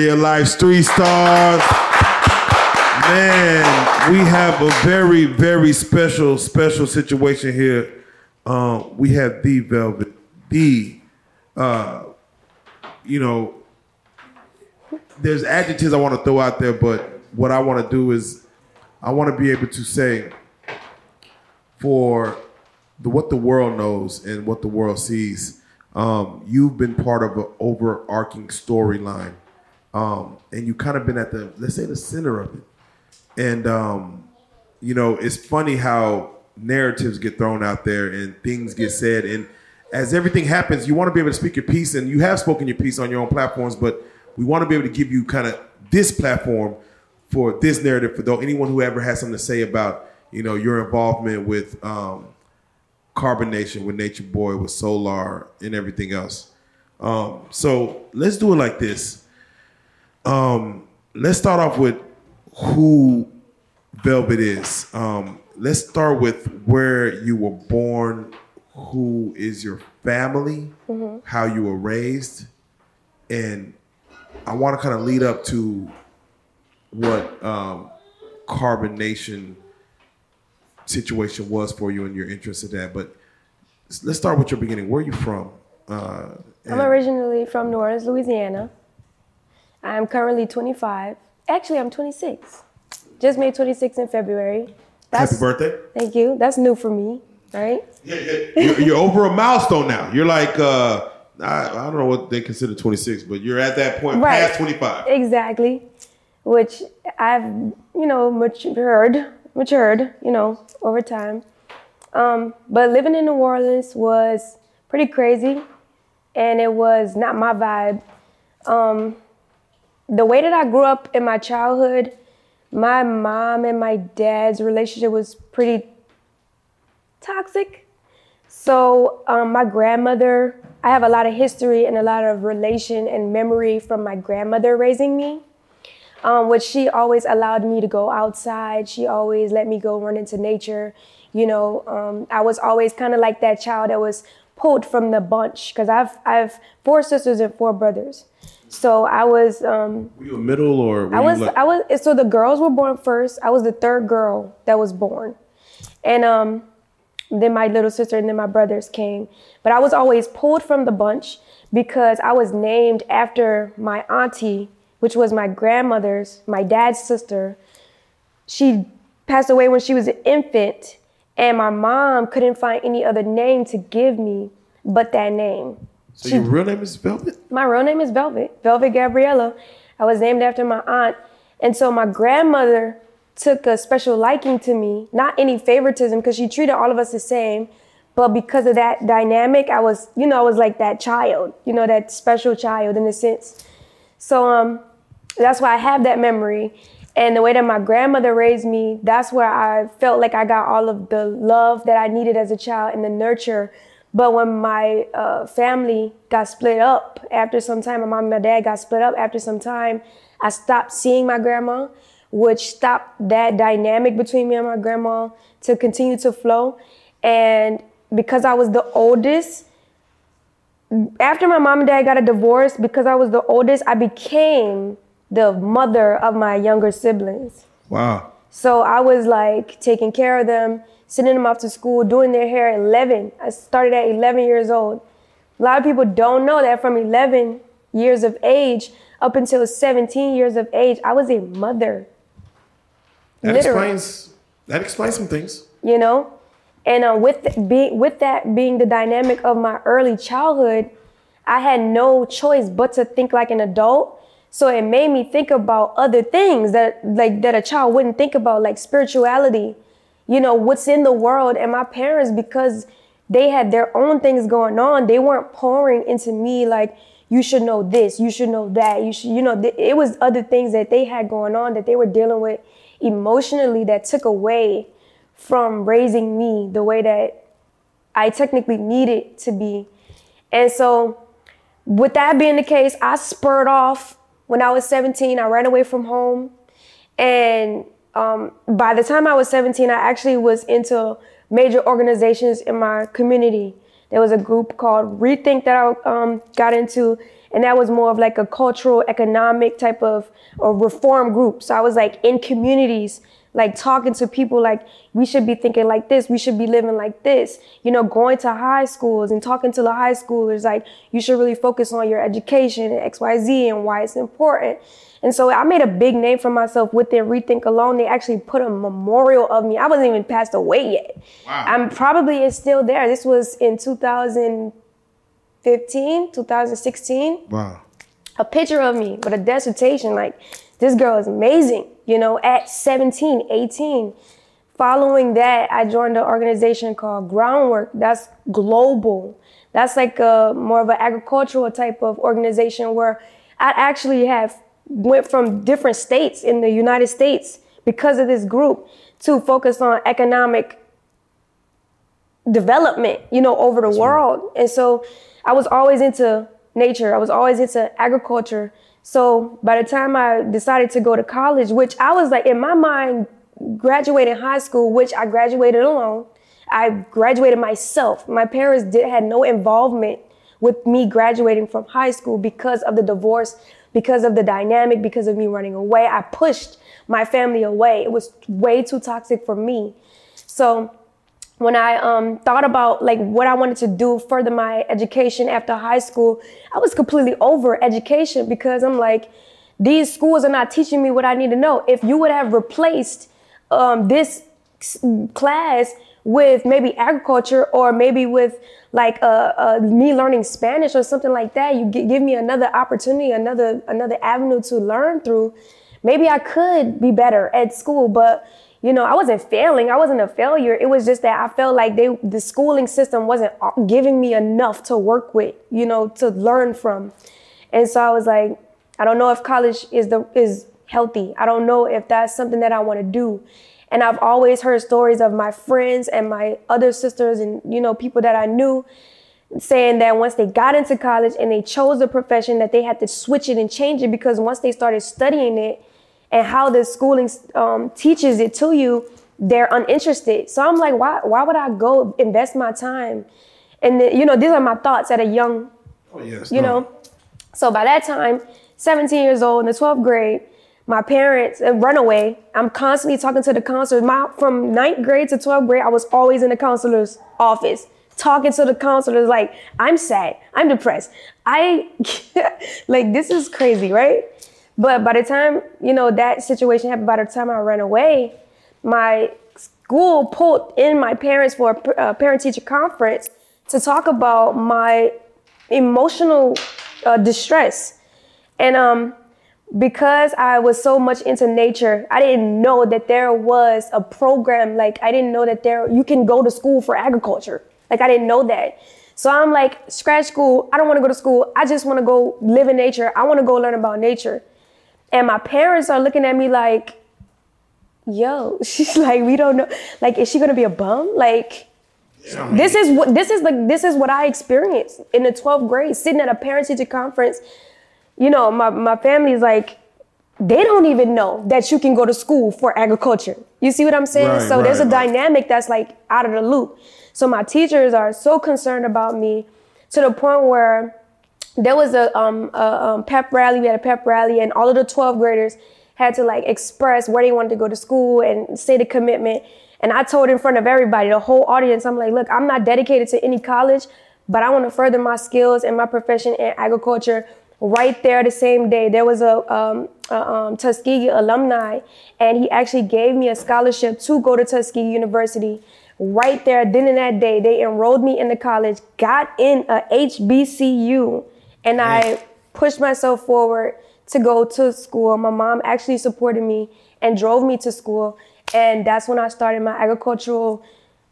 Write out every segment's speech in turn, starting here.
Reallyfe Street Starz. Man, we have a very, very special, special situation here. Uh, we have the Velvet, the, uh, you know, there's adjectives I want to throw out there, but what I want to do is I want to be able to say for the, what the world knows and what the world sees, um, you've been part of an overarching storyline. Um, and you kind of been at the, let's say, the center of it. And, um, you know, it's funny how narratives get thrown out there and things get said. And as everything happens, you want to be able to speak your piece. And you have spoken your piece on your own platforms, but we want to be able to give you kind of this platform for this narrative for though anyone who ever has something to say about you know your involvement with um, Carbonation, with Nature Boy, with Solar, and everything else. Um, so let's do it like this. Um, let's start off with who Velvet is. Um, let's start with where you were born, who is your family, how you were raised, and I want to kind of lead up to what um, Carbonation situation was for you and your interest in that. But let's start with your beginning. Where are you from? Uh, I'm originally from New Orleans, Louisiana. I'm currently 25. Actually, I'm 26. Just made 26 in February. Happy birthday. Thank you. That's new for me, right? You're, you're over a milestone now. You're like, uh, I, I don't know what they consider 26, but you're at that point Right. past 25. Exactly. Which I've, you know, matured, matured, you know, over time. Um, but living in New Orleans was pretty crazy, and it was not my vibe. Um, the way that I grew up in my childhood, my mom and my dad's relationship was pretty toxic. So um, my grandmother, I have a lot of history and a lot of relation and memory from my grandmother raising me, um, which she always allowed me to go outside. She always let me go run into nature. You know, um, I was always kind of like that child that was pulled from the bunch because I've I've four sisters and four brothers. So I was um, Were you a middle or I was like, I was so the girls were born first. I was the third girl that was born, and um, then my little sister and then my brothers came. But I was always pulled from the bunch because I was named after my auntie, which was my grandmother's, my dad's sister. She passed away when she was an infant, and my mom couldn't find any other name to give me but that name. So your real name is Velvet? My real name is Velvet, Velvet Gabriella. I was named after my aunt. And so my grandmother took a special liking to me, not any favoritism, because she treated all of us the same. But because of that dynamic, I was, you know, I was like that child, you know, that special child in a sense. So um, that's why I have that memory. And the way that my grandmother raised me, that's where I felt like I got all of the love that I needed as a child and the nurture. But when my uh, family got split up after some time, my mom and my dad got split up after some time, I stopped seeing my grandma, which stopped that dynamic between me and my grandma to continue to flow. And because I was the oldest, after my mom and dad got a divorce, because I was the oldest, I became the mother of my younger siblings. Wow. So I was like taking care of them, sending them off to school, doing their hair at 11. I started at 11 years old. A lot of people don't know that from 11 years of age up until 17 years of age, I was a mother. That Literally. explains that explains some things. you know and uh, with th- be, with that being the dynamic of my early childhood i had no choice but to think like an adult so it made me think about other things that like that a child wouldn't think about like spirituality you know what's in the world and my parents because they had their own things going on they weren't pouring into me like you should know this you should know that you should you know th- it was other things that they had going on that they were dealing with emotionally that took away from raising me the way that I technically needed to be. And so, with that being the case, I spurred off when I was 17. I ran away from home. And um, by the time I was 17, I actually was into major organizations in my community. There was a group called Rethink that I um, got into, and that was more of like a cultural economic type of or reform group. So i was like in communities like talking to people like we should be thinking like this. We should be living like this. You know going to high schools and talking to the high schoolers like you should really focus on your education and xyz and why it's important and so i made a big name for myself within rethink alone they actually put a memorial of me i wasn't even passed away yet wow. i'm probably is still there this was in 2015 2016 wow a picture of me with a dissertation like this girl is amazing, you know, at 17, 18. Following that, I joined an organization called Groundwork. That's global. That's like a more of an agricultural type of organization where I actually have went from different states in the United States because of this group to focus on economic development, you know, over the That's world. Right. And so I was always into nature. I was always into agriculture. So by the time I decided to go to college, which I was like in my mind, graduating high school, which I graduated alone, I graduated myself. My parents did had no involvement with me graduating from high school because of the divorce, because of the dynamic, because of me running away. I pushed my family away. It was way too toxic for me. So when I um, thought about like what I wanted to do further my education after high school, I was completely over education because I'm like, these schools are not teaching me what I need to know. If you would have replaced um, this class with maybe agriculture or maybe with like uh, uh, me learning Spanish or something like that, you give me another opportunity, another another avenue to learn through. Maybe I could be better at school, but you know, I wasn't failing. I wasn't a failure. It was just that I felt like they, the schooling system wasn't giving me enough to work with, you know, to learn from. And so I was like, I don't know if college is the, is healthy. I don't know if that's something that I want to do. And I've always heard stories of my friends and my other sisters and, you know, people that I knew saying that once they got into college and they chose a profession that they had to switch it and change it because once they started studying it, and how the schooling um, teaches it to you, they're uninterested. So I'm like, why, why would I go invest my time? And the, you know, these are my thoughts at a young, oh, yes, you no. know. So by that time, 17 years old in the 12th grade, my parents and runaway. I'm constantly talking to the counselors. My from ninth grade to 12th grade, I was always in the counselor's office talking to the counselors like, I'm sad, I'm depressed. I like this is crazy, right? But by the time, you know, that situation happened, by the time I ran away, my school pulled in my parents for a parent teacher conference to talk about my emotional uh, distress. And um, because I was so much into nature, I didn't know that there was a program. Like I didn't know that there you can go to school for agriculture. Like I didn't know that. So I'm like, scratch school. I don't want to go to school. I just want to go live in nature. I want to go learn about nature. And my parents are looking at me like, yo, she's like, we don't know. Like, is she gonna be a bum? Like, this is what this is like this is what I experienced in the 12th grade, sitting at a parent teacher conference. You know, my, my family's like, they don't even know that you can go to school for agriculture. You see what I'm saying? Right, so right, there's a right. dynamic that's like out of the loop. So my teachers are so concerned about me to the point where there was a, um, a um, pep rally. We had a pep rally, and all of the 12th graders had to like express where they wanted to go to school and say the commitment. And I told in front of everybody, the whole audience, I'm like, look, I'm not dedicated to any college, but I want to further my skills and my profession in agriculture. Right there, the same day, there was a, um, a um, Tuskegee alumni, and he actually gave me a scholarship to go to Tuskegee University right there, then in that day, they enrolled me in the college, got in a HBCU, and I pushed myself forward to go to school. My mom actually supported me and drove me to school. And that's when I started my agricultural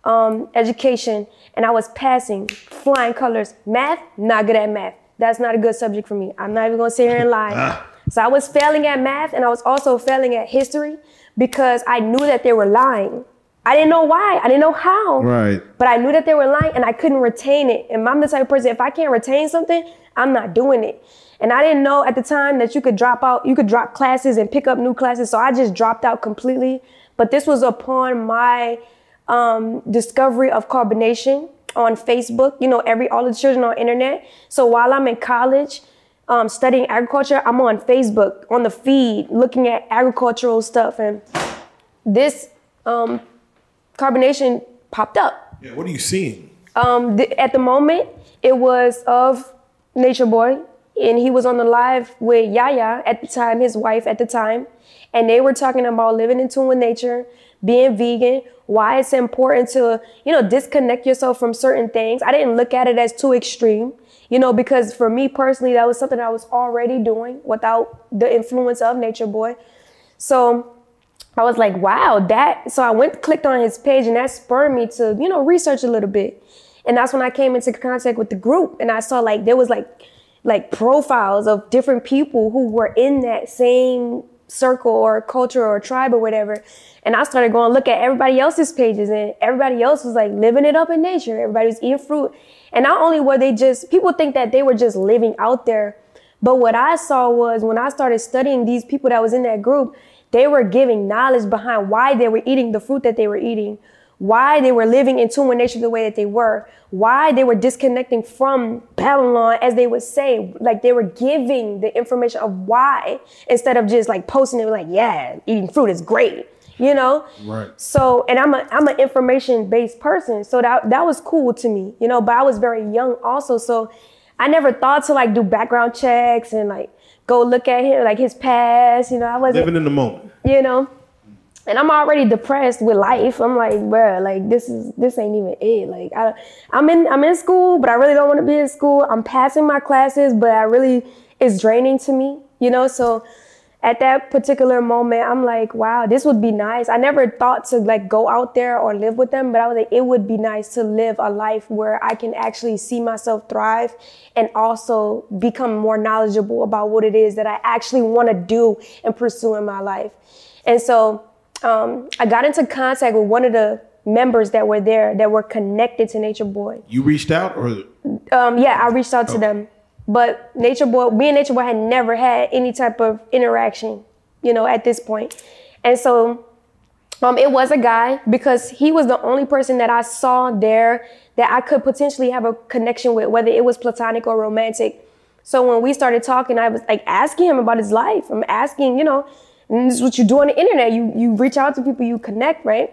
um, education. And I was passing flying colors. Math, not good at math. That's not a good subject for me. I'm not even gonna sit here and lie. Ah. so I was failing at math and I was also failing at history because I knew that they were lying. I didn't know why. I didn't know how. Right. But I knew that they were lying and I couldn't retain it. And I'm the type of person, if I can't retain something, I'm not doing it. And I didn't know at the time that you could drop out, you could drop classes and pick up new classes. So I just dropped out completely. But this was upon my um, discovery of carbonation on Facebook. You know, every all the children on internet. So while I'm in college, um, studying agriculture, I'm on Facebook on the feed looking at agricultural stuff, and this um, carbonation popped up. Yeah, what are you seeing? Um, th- at the moment, it was of Nature Boy, and he was on the live with Yaya at the time, his wife at the time, and they were talking about living in tune with nature, being vegan, why it's important to, you know, disconnect yourself from certain things. I didn't look at it as too extreme, you know, because for me personally, that was something I was already doing without the influence of Nature Boy. So I was like, wow, that. So I went, clicked on his page, and that spurred me to, you know, research a little bit. And that's when I came into contact with the group, and I saw like there was like, like profiles of different people who were in that same circle or culture or tribe or whatever. And I started going look at everybody else's pages, and everybody else was like living it up in nature. Everybody was eating fruit, and not only were they just people think that they were just living out there, but what I saw was when I started studying these people that was in that group, they were giving knowledge behind why they were eating the fruit that they were eating, why they were living in tune with nature the way that they were, why they were disconnecting from Babylon, as they would say, like they were giving the information of why instead of just like posting it like, yeah, eating fruit is great, you know? Right. So, and I'm a I'm an information based person, so that that was cool to me, you know. But I was very young also, so I never thought to like do background checks and like go look at him like his past, you know. I wasn't Living in the moment. you know. And I'm already depressed with life. I'm like, bruh, like this is this ain't even it. Like I, I'm in I'm in school, but I really don't want to be in school. I'm passing my classes, but I really it's draining to me, you know. So at that particular moment, I'm like, wow, this would be nice. I never thought to like go out there or live with them, but I was like, it would be nice to live a life where I can actually see myself thrive and also become more knowledgeable about what it is that I actually want to do and pursue in my life. And so um, I got into contact with one of the members that were there that were connected to Nature Boy. You reached out, or Um, yeah, I reached out to them, but Nature Boy, me and Nature Boy had never had any type of interaction, you know, at this point. And so, um, it was a guy because he was the only person that I saw there that I could potentially have a connection with, whether it was platonic or romantic. So when we started talking, I was like asking him about his life. I'm asking, you know, and this is what you do on the internet. You you reach out to people, you connect, right?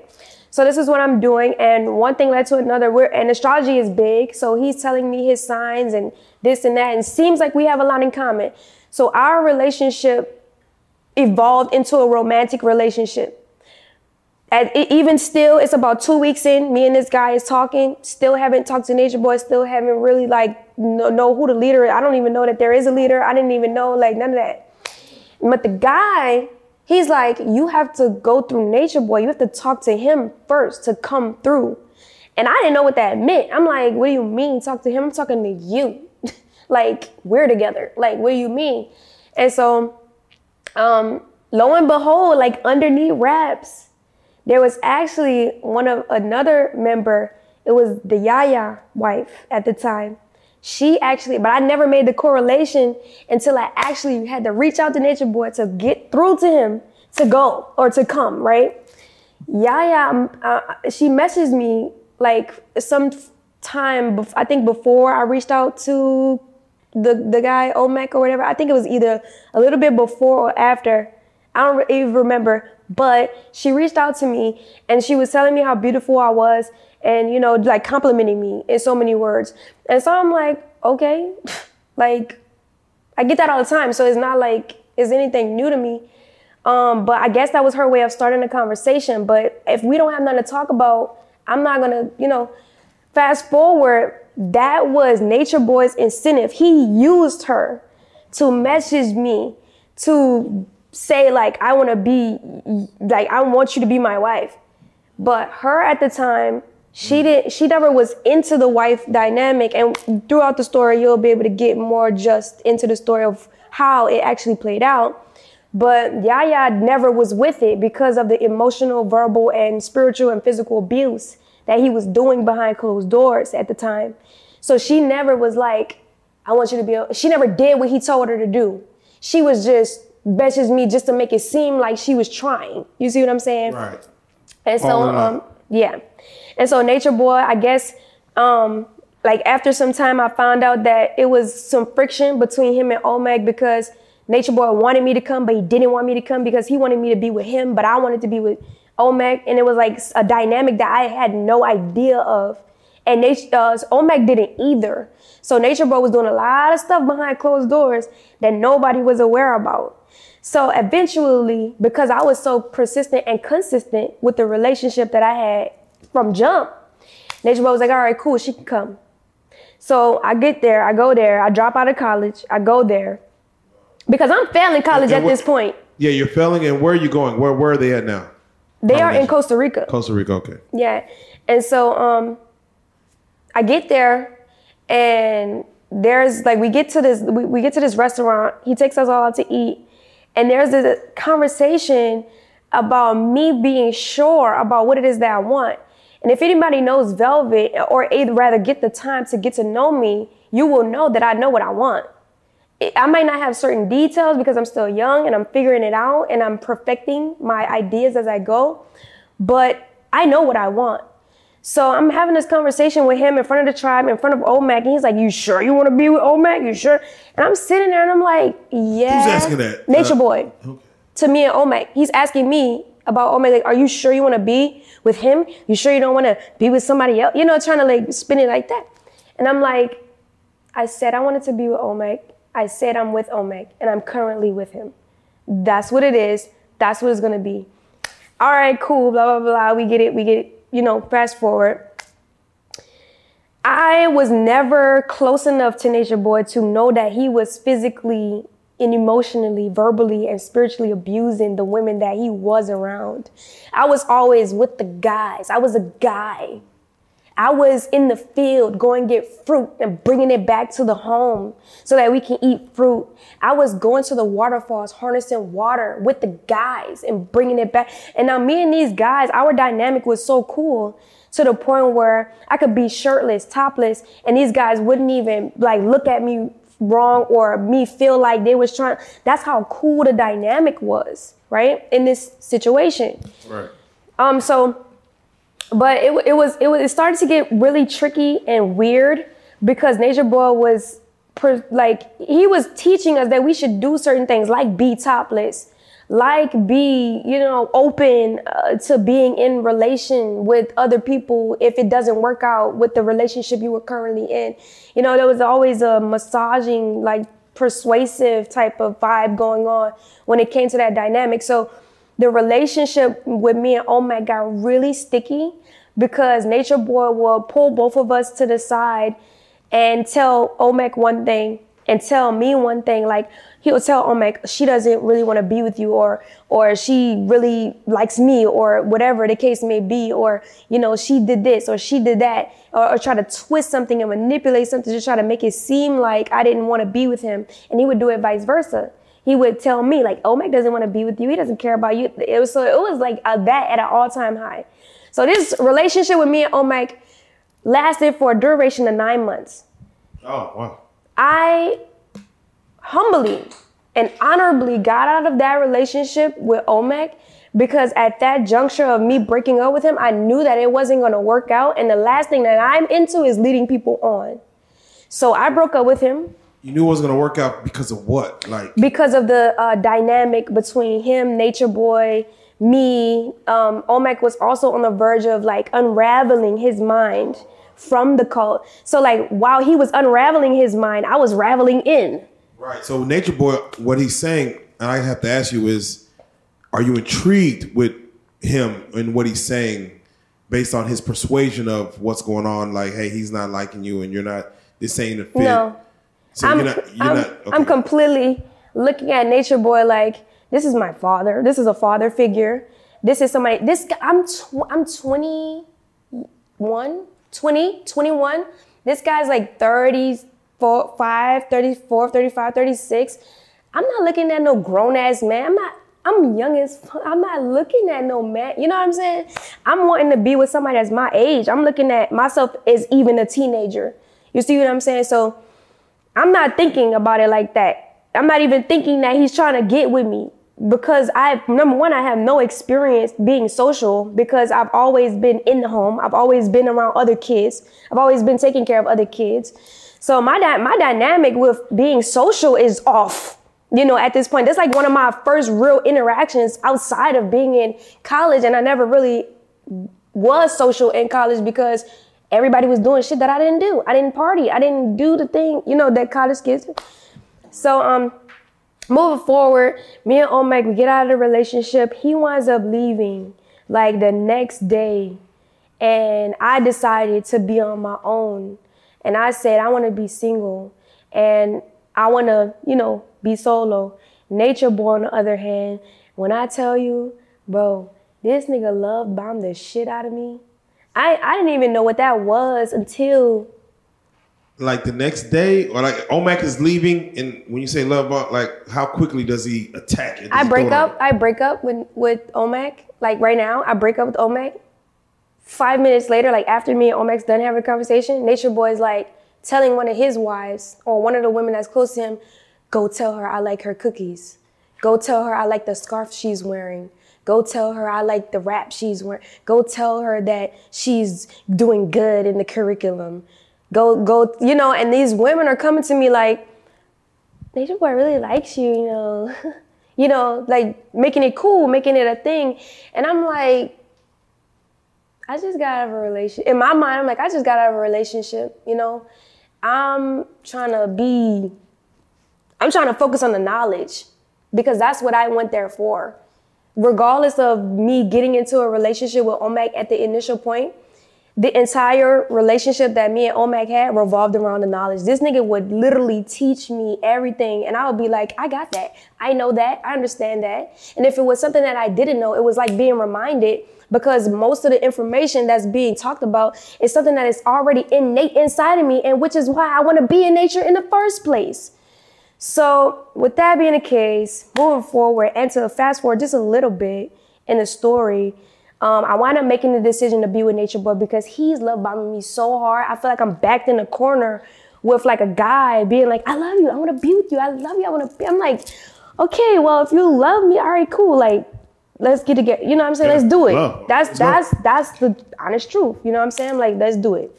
So this is what I'm doing, and one thing led to another. We're and astrology is big, so he's telling me his signs and this and that, and seems like we have a lot in common. So our relationship evolved into a romantic relationship. At, e- even still, it's about two weeks in. Me and this guy is talking. Still haven't talked to Nature Boy. Still haven't really like know, know who the leader is. I don't even know that there is a leader. I didn't even know like none of that. But the guy, he's like, you have to go through Nature Boy. You have to talk to him first to come through. And I didn't know what that meant. I'm like, what do you mean talk to him? I'm talking to you. Like, we're together. Like, what do you mean? And so, um, lo and behold, like underneath wraps, there was actually one of another member. It was the Yaya wife at the time. She actually, but I never made the correlation until I actually had to reach out to Nature Boy to get through to him to go or to come, right? Yaya, um, uh, she messaged me like some time, I think before I reached out to the the guy Omek or whatever. I think it was either a little bit before or after. I don't even remember, but she reached out to me and she was telling me how beautiful I was and you know like complimenting me in so many words. And so I'm like, okay, like I get that all the time, so it's not like it's anything new to me. Um, but I guess that was her way of starting a conversation. But if we don't have nothing to talk about, I'm not gonna, you know, fast forward. That was Nature Boy's incentive. He used her to message me to say like I want to be like I want you to be my wife. But her at the time, she mm. didn't, she never was into the wife dynamic and throughout the story you'll be able to get more just into the story of how it actually played out. But Yaya never was with it because of the emotional, verbal, and spiritual and physical abuse that he was doing behind closed doors at the time. So she never was like, I want you to be, a-" she never did what he told her to do. She was just messaged me just to make it seem like she was trying. You see what I'm saying? right? And so, all. um, yeah. And so Nature Boy, I guess, um, like after some time, I found out that it was some friction between him and Omek because Nature Boy wanted me to come, but he didn't want me to come because he wanted me to be with him, but I wanted to be with Omek, and it was like a dynamic that I had no idea of, and Nature uh, Omek didn't either. So Nature Boy was doing a lot of stuff behind closed doors that nobody was aware about. So eventually, because I was so persistent and consistent with the relationship that I had from jump, Nature Boy was like, all right, cool, she can come. So I get there, I go there, I drop out of college, I go there. Because I'm failing college And at this point. Yeah, you're failing, and where are you going? Where where are they at now? They are in Costa Rica. Costa Rica. Okay. Yeah. And so um I get there and there's like we get to this we, we get to this restaurant. He takes us all out to eat. And there's this conversation about me being sure about what it is that I want. And if anybody knows Velvet or rather get the time to get to know me, you will know that I know what I want. I might not have certain details because I'm still young and I'm figuring it out and I'm perfecting my ideas as I go, but I know what I want. So I'm having this conversation with him in front of the tribe, in front of Omac, and he's like, "You sure you want to be with Omac? You sure?" And I'm sitting there and I'm like, "Yeah." Who's asking that? Nature Uh, Boy Okay. to me and Omac. He's asking me about Omac. Like, are you sure you want to be with him? You sure you don't want to be with somebody else? You know, trying to like spin it like that. And I'm like, I said I wanted to be with Omac. I said I'm with Omac, and I'm currently with him. That's what it is. That's what it's gonna be. All right, cool. Blah blah blah. We get it. We get it. You know, fast forward. I was never close enough to Nature Boy to know that he was physically and emotionally, verbally, and spiritually abusing the women that he was around. I was always with the guys. I was a guy. I was in the field going get fruit and bringing it back to the home so that we can eat fruit. I was going to the waterfalls, harnessing water with the guys and bringing it back. And now me and these guys, our dynamic was so cool to the point where I could be shirtless, topless, and these guys wouldn't even like look at me wrong or me feel like they was trying. That's how cool the dynamic was, right? In this situation. Right. Um, so, but it, it was it was it started to get really tricky and weird because Nature Boy was per, like he was teaching us that we should do certain things like be topless, like be you know open uh, to being in relation with other people if it doesn't work out with the relationship you were currently in. You know, there was always a massaging like persuasive type of vibe going on when it came to that dynamic. So the relationship with me and Omac got really sticky because Nature Boy will pull both of us to the side and tell Omac one thing and tell me one thing. Like he'll tell Omac she doesn't really want to be with you or or she really likes me or whatever the case may be or you know she did this or she did that or, or try to twist something and manipulate something to try to make it seem like I didn't want to be with him and he would do it vice versa he would tell me like Omac doesn't want to be with you. He doesn't care about you. It was so it was like a, that at an all time high. So this relationship with me and Omac lasted for a duration of nine months. Oh wow. I humbly and honorably got out of that relationship with Omac because at that juncture of me breaking up with him, I knew that it wasn't going to work out. And the last thing that I'm into is leading people on. So I broke up with him You knew it was gonna work out because of what? Like because of the uh, dynamic between him, Nature Boy, me. Um, Omac was also on the verge of like unraveling his mind from the cult. So like while he was unraveling his mind, I was raveling in. Right. So Nature Boy, what he's saying, and I have to ask you is, are you intrigued with him and what he's saying, based on his persuasion of what's going on? Like, hey, he's not liking you, and you're not. This ain't a fit. No, So I'm, you're not. You're I'm, not. I'm completely looking at Nature Boy like this is my father. This is a father figure. This is somebody. This guy, I'm tw- I'm 21, 20, 21. This guy's like 34, 5, 34, 35, 36. I'm not looking at no grown ass man. I'm not. I'm young as fuck. I'm not looking at no man. You know what I'm saying? I'm wanting to be with somebody that's my age. I'm looking at myself as even a teenager. You see what I'm saying? So I'm not thinking about it like that. I'm not even thinking that he's trying to get with me. because I number one, I have no experience being social because I've always been in the home. I've always been around other kids. I've always been taking care of other kids. So my my dynamic with being social is off. You know, at this point, that's like one of my first real interactions outside of being in college, and I never really was social in college because everybody was doing shit that I didn't do. I didn't party. I didn't do the thing, you know, that college kids. So um moving forward, me and Omek, we get out of the relationship. He winds up leaving like the next day. And I decided to be on my own. And I said, I want to be single. And I want to, you know, be solo. Nature Boy, on the other hand, when I tell you, bro, this nigga love bombed the shit out of me. I, I didn't even know what that was until like the next day, or like Omek is leaving, and when you say love, uh, like how quickly does he attack? Does I break up. I break up with with Omek. Like right now, I break up with Omek. Five minutes later, like after me and Omek's done having a conversation, Nature Boy is like telling one of his wives or one of the women that's close to him, "Go tell her I like her cookies. Go tell her I like the scarf she's wearing. Go tell her I like the wrap she's wearing. Go tell her that she's doing good in the curriculum." Go, go, you know, and these women are coming to me like, Nature Boy really likes you, you know. you know, like making it cool, making it a thing. And I'm like, I just got out of a relationship. In my mind, I'm like, I just got out of a relationship, you know. I'm trying to be, I'm trying to focus on the knowledge because that's what I went there for. Regardless of me getting into a relationship with Omek at the initial point, the entire relationship that me and Omek had revolved around the knowledge. This nigga would literally teach me everything, and I would be like, I got that. I know that. I understand that. And if it was something that I didn't know, it was like being reminded because most of the information that's being talked about is something that is already innate inside of me, and which is why I want to be in nature in the first place. So, with that being the case, moving forward, and to fast forward just a little bit in the story, um, I wind up making the decision to be with Nature Boy because he's love bombing me so hard. I feel like I'm backed in a corner with like a guy being like, I love you. I want to be with you. I love you. I want to be. I'm like, okay, well, if you love me, all right, cool. Like, let's get together. You know what I'm saying? Yeah. Let's do it. That's that's that's the honest truth. You know what I'm saying? Like, let's do it.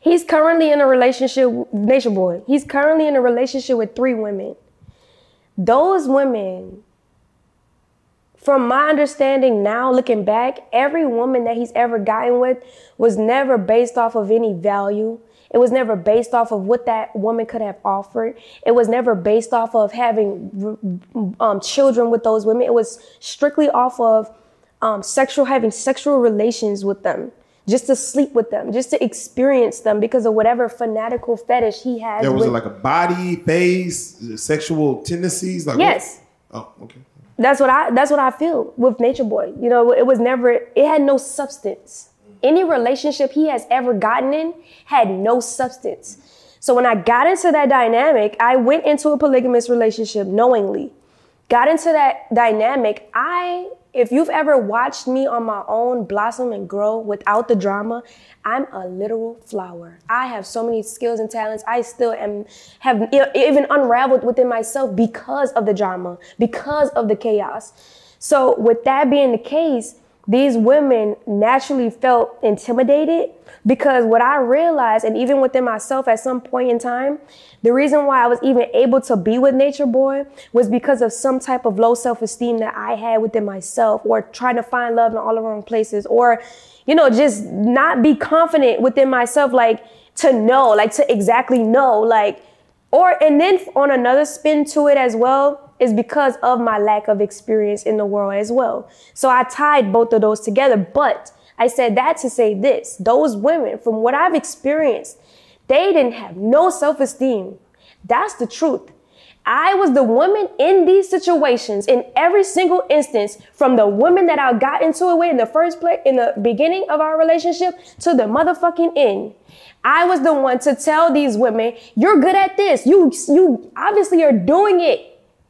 He's currently in a relationship, Nature Boy. He's currently in a relationship with three women. Those women from my understanding now, looking back, every woman that he's ever gotten with was never based off of any value. It was never based off of what that woman could have offered. It was never based off of having um, children with those women. It was strictly off of um, sexual, having sexual relations with them, just to sleep with them, just to experience them because of whatever fanatical fetish he has. There was with, like a body, face, sexual tendencies. Like yes. What? Oh, okay that's what I that's what I feel with Nature Boy. You know, it was never it had no substance. Any relationship he has ever gotten in had no substance. So when I got into that dynamic, I went into a polygamous relationship knowingly. Got into that dynamic, I if you've ever watched me on my own blossom and grow without the drama, I'm a literal flower. I have so many skills and talents. I still am have even unraveled within myself because of the drama, because of the chaos. So with that being the case, these women naturally felt intimidated because what I realized, and even within myself at some point in time, the reason why I was even able to be with Nature Boy was because of some type of low self esteem that I had within myself, or trying to find love in all the wrong places, or, you know, just not be confident within myself, like to know, like to exactly know, like, or, and then on another spin to it as well, is because of my lack of experience in the world as well. So I tied both of those together. But I said that to say this those women, from what I've experienced, they didn't have no self esteem. That's the truth. I was the woman in these situations in every single instance, from the woman that I got into it with in the first place, in the beginning of our relationship to the motherfucking end. I was the one to tell these women, you're good at this. You, you obviously are doing it.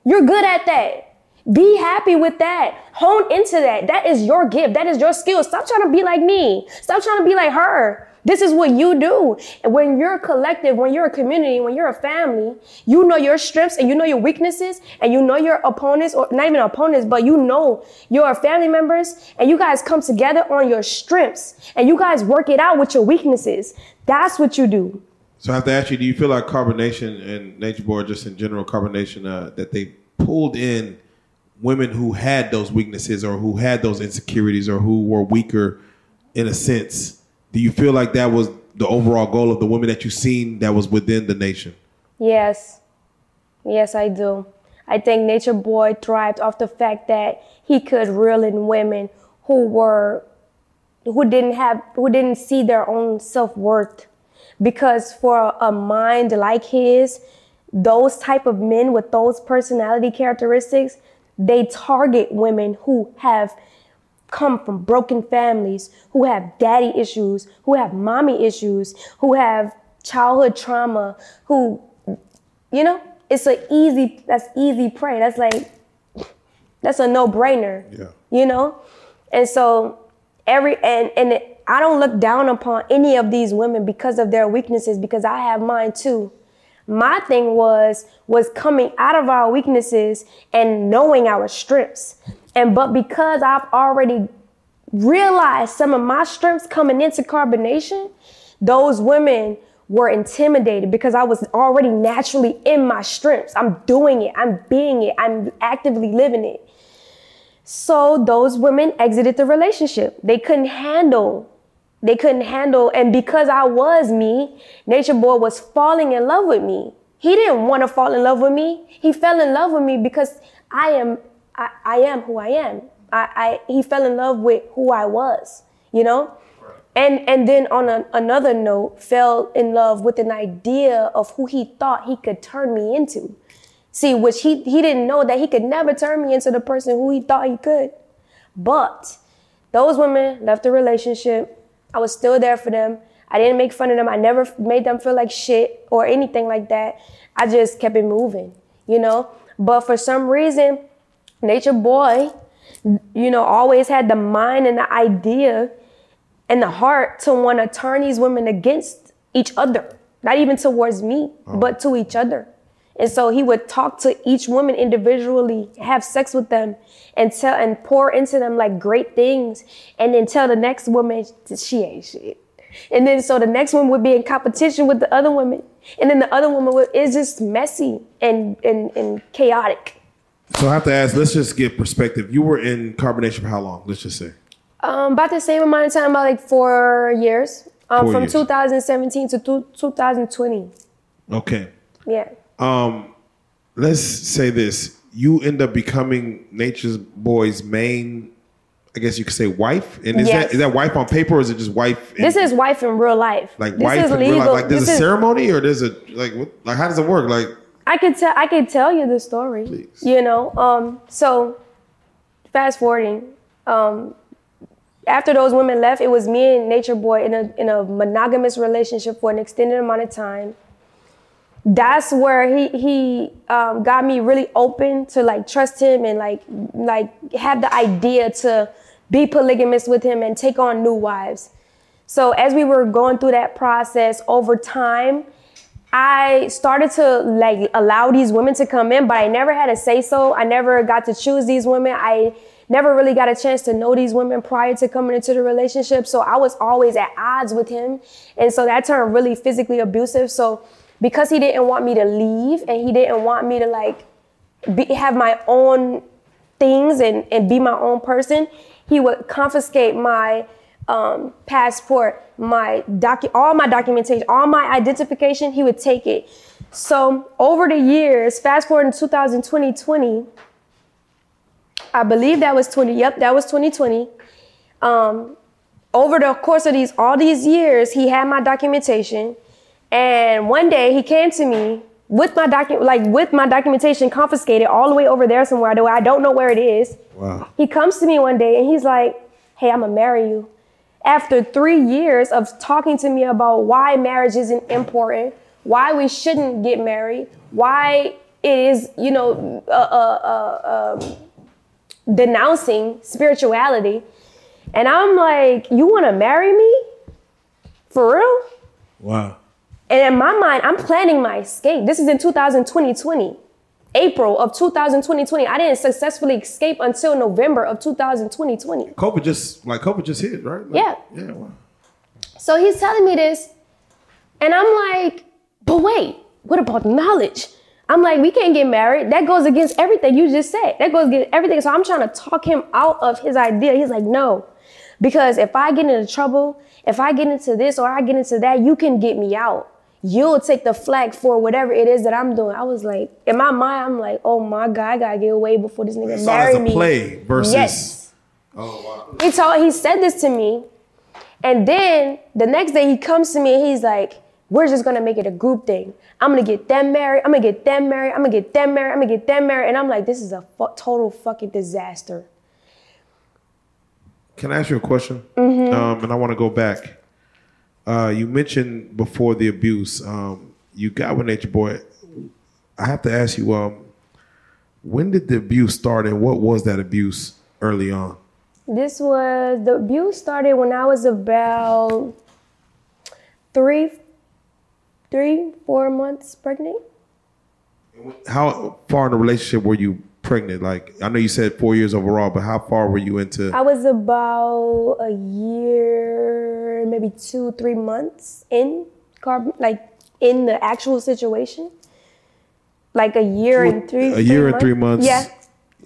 You're good at that. Be happy with that. Hone into that. That is your gift. That is your skill. Stop trying to be like me. Stop trying to be like her. This is what you do. And when you're a collective, when you're a community, when you're a family, you know your strengths and you know your weaknesses and you know your opponents or not even opponents, but you know your family members and you guys come together on your strengths and you guys work it out with your weaknesses. That's what you do. So I have to ask you, do you feel like Carbonation and Nature Boy, just in general, Carbonation, uh, that they pulled in women who had those weaknesses or who had those insecurities or who were weaker in a sense? Do you feel like that was the overall goal of the women that you've seen that was within the nation? Yes. Yes, I do. I think Nature Boy thrived off the fact that he could reel in women who were who didn't have who didn't see their own self-worth because for a mind like his those type of men with those personality characteristics they target women who have come from broken families, who have daddy issues, who have mommy issues, who have childhood trauma, who, you know, it's an easy, that's easy prey. That's like, that's a no brainer. Yeah. You know? And so every, and, and it, I don't look down upon any of these women because of their weaknesses, because I have mine too. My thing was was coming out of our weaknesses and knowing our strengths. And but because I've already realized some of my strengths coming into carbonation, those women were intimidated because I was already naturally in my strengths. I'm doing it, I'm being it, I'm actively living it. So those women exited the relationship. They couldn't handle they couldn't handle, and because I was me, Nature Boy was falling in love with me. He didn't want to fall in love with me. He fell in love with me because I am, I, I am who I am. I, I, he fell in love with who I was, you know? And, and then on a, another note, fell in love with an idea of who he thought he could turn me into. See, which he, he didn't know that he could never turn me into the person who he thought he could. But those women left the relationship I was still there for them. I didn't make fun of them. I never made them feel like shit or anything like that. I just kept it moving, you know? But for some reason, Nature Boy, you know, always had the mind and the idea and the heart to want to turn these women against each other. Not even towards me, oh. but to each other. And so he would talk to each woman individually, have sex with them, and tell and pour into them like great things, and then tell the next woman she ain't shit. And then so the next one would be in competition with the other woman, and then the other woman would, is just messy and, and and chaotic. So I have to ask. Let's just get perspective. You were in carbonation for how long? Let's just say. Um, about the same amount of time, about like four years. Um, four from years. 2017 to 2020. Okay. Yeah. Um, let's say this: you end up becoming Nature's Boy's main, I guess you could say, wife. And is yes. that is that wife on paper, or is it just wife? In, this is wife in real life. Like this wife in legal. real life. Like there's this a is, ceremony, or there's a like what, like how does it work? Like I could tell I could tell you the story. Please. You know, um, so fast forwarding. Um, after those women left, it was me and Nature Boy in a in a monogamous relationship for an extended amount of time that's where he he um, got me really open to like trust him and like like have the idea to be polygamous with him and take on new wives. So as we were going through that process over time, I started to like allow these women to come in, but I never had a say so. I never got to choose these women. I never really got a chance to know these women prior to coming into the relationship. So I was always at odds with him. And so that turned really physically abusive. So because he didn't want me to leave and he didn't want me to like be, have my own things and, and be my own person, he would confiscate my um, passport, my docu- all my documentation, all my identification, he would take it. So over the years, fast forward in 2020, 20, I believe that was 20, yep, that was 2020. Um, over the course of these all these years, he had my documentation. And one day he came to me with my document, like with my documentation confiscated all the way over there somewhere. I don't know where it is. Wow. He comes to me one day and he's like, "Hey, I'm gonna marry you." After three years of talking to me about why marriage isn't important, why we shouldn't get married, why it is, you know, uh, uh, uh, um, denouncing spirituality, and I'm like, "You want to marry me?" For real? Wow. And in my mind, I'm planning my escape. This is in 2020, April of 2020. I didn't successfully escape until November of 2020. COVID just like COVID just hit, right? Like, Yeah. Yeah. Wow. So he's telling me this, and I'm like, but wait, what about knowledge? I'm like, we can't get married. That goes against everything you just said. That goes against everything. So I'm trying to talk him out of his idea. He's like, no, because if I get into trouble, if I get into this or I get into that, you can get me out. You'll take the flag for whatever it is that I'm doing. I was like, in my mind, I'm like, oh my God, I gotta get away before this nigga marry me. play versus. Yes. Oh wow. He told he said this to me, and then the next day he comes to me and he's like, "We're just gonna make it a group thing. I'm gonna get them married. I'm gonna get them married. I'm gonna get them married. I'm gonna get them married." And I'm like, "This is a fu- total fucking disaster." Can I ask you a question? Mm-hmm. Um, and I want to go back. Uh, you mentioned before the abuse, um, you got with Nature Boy. I have to ask you, um, when did the abuse start, and what was that abuse early on? This was the abuse started when I was about three, three, four months pregnant. How far in the relationship were you pregnant? Like, I know you said four years overall, but how far were you into? I was about a year, maybe two, three months in carb, like in the actual situation. Like a year Well, and three. a year and three months. Yeah,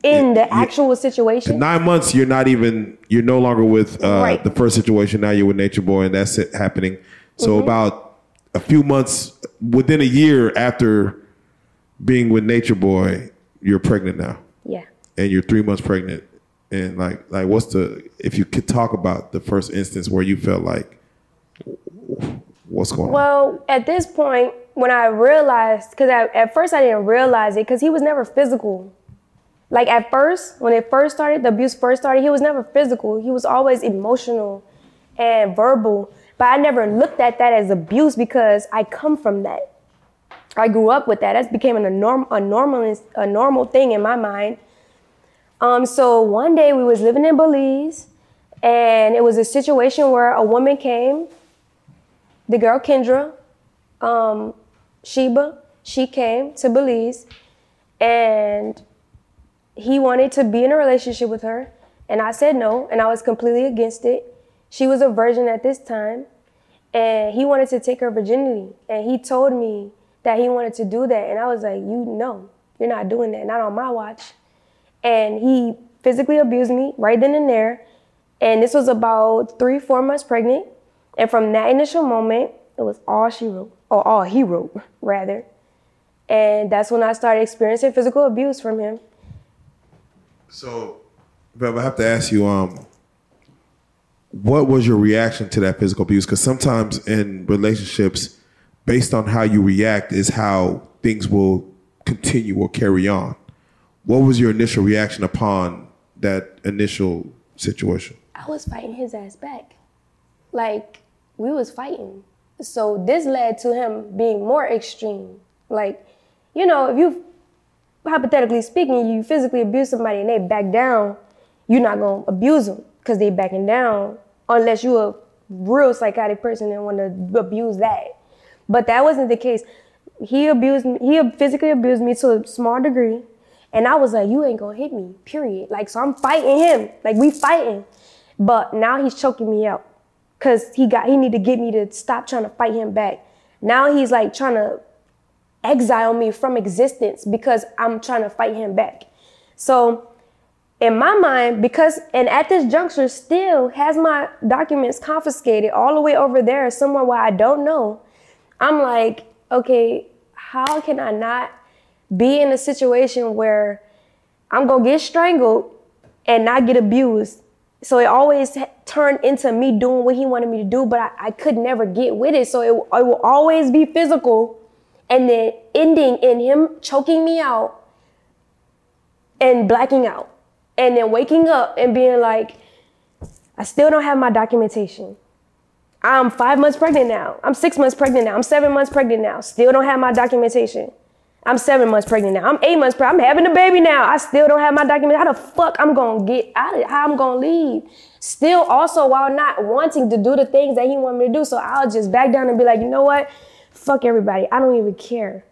in the actual situation. Nine months, you're not even. You're no longer with uh, Right. the first situation. Now you're with Nature Boy, and that's it happening. So Mm-hmm. about a few months, within a year after being with Nature Boy, you're pregnant now, yeah. and you're three months pregnant. And like, like, what's the? If you could talk about the first instance where you felt like, what's going on? Well, at this point, when I realized, because at first I didn't realize it, because he was never physical. Like at first, when it first started, the abuse first started, he was never physical. He was always emotional and verbal. But I never looked at that as abuse because I come from that. I grew up with that. That became a norm, a normal, a normal thing in my mind. Um, so one day we was living in Belize, and it was a situation where a woman came the girl Kendra, um, Sheba, she came to Belize and he wanted to be in a relationship with her. And I said no, and I was completely against it. She was a virgin at this time, and he wanted to take her virginity. And he told me that he wanted to do that. And I was like, You know, you're not doing that, not on my watch. And he physically abused me right then and there. And this was about three, four months pregnant. And from that initial moment, it was all she wrote, or all he wrote, rather. And that's when I started experiencing physical abuse from him. So, Bev, I have to ask you, um, what was your reaction to that physical abuse? Because sometimes in relationships, based on how you react, is how things will continue or carry on. What was your initial reaction upon that initial situation? I was fighting his ass back. Like, we was fighting. So this led to him being more extreme. Like, you know, if you, hypothetically speaking, you physically abuse somebody and they back down, you're not gonna abuse them because they backing down unless you're a real psychotic person and want to abuse that. But that wasn't the case. He abused me, he physically abused me to a small degree. And I was like, you ain't gonna hit me, period. Like, so I'm fighting him. Like, we fighting. But now he's choking me out. Cause he got he need to get me to stop trying to fight him back. Now he's like trying to exile me from existence because I'm trying to fight him back. So in my mind, because and at this juncture still has my documents confiscated all the way over there somewhere where I don't know. I'm like, okay, how can I not be in a situation where I'm gonna get strangled and not get abused? So it always turned into me doing what he wanted me to do, but I, I could never get with it. So it, it will always be physical and then ending in him choking me out and blacking out. And then waking up and being like, I still don't have my documentation. I'm five months pregnant now. I'm six months pregnant now. I'm seven months pregnant now. Still don't have my documentation. I'm seven months pregnant now. I'm eight months pregnant. I'm having a baby now. I still don't have my document. How the fuck I'm gonna get out of how I'm gonna leave? Still also while not wanting to do the things that he want me to do. So I'll just back down and be like, you know what? Fuck everybody. I don't even care.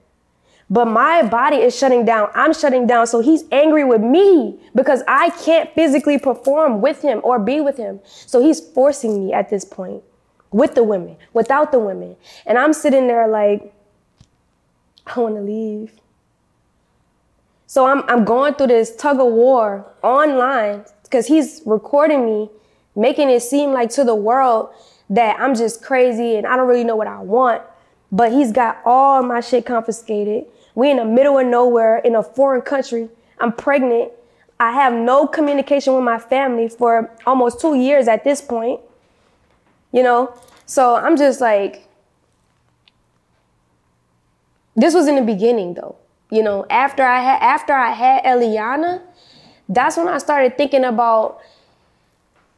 But my body is shutting down. I'm shutting down. So he's angry with me because I can't physically perform with him or be with him. So he's forcing me at this point with the women, without the women. And I'm sitting there like, I want to leave. So I'm, I'm going through this tug of war online because he's recording me, making it seem like to the world that I'm just crazy and I don't really know what I want. But he's got all my shit confiscated. We in the middle of nowhere in a foreign country. I'm pregnant. I have no communication with my family for almost two years at this point. You know? So I'm just like, this was in the beginning though. You know, after I had after I had Eliana, that's when I started thinking about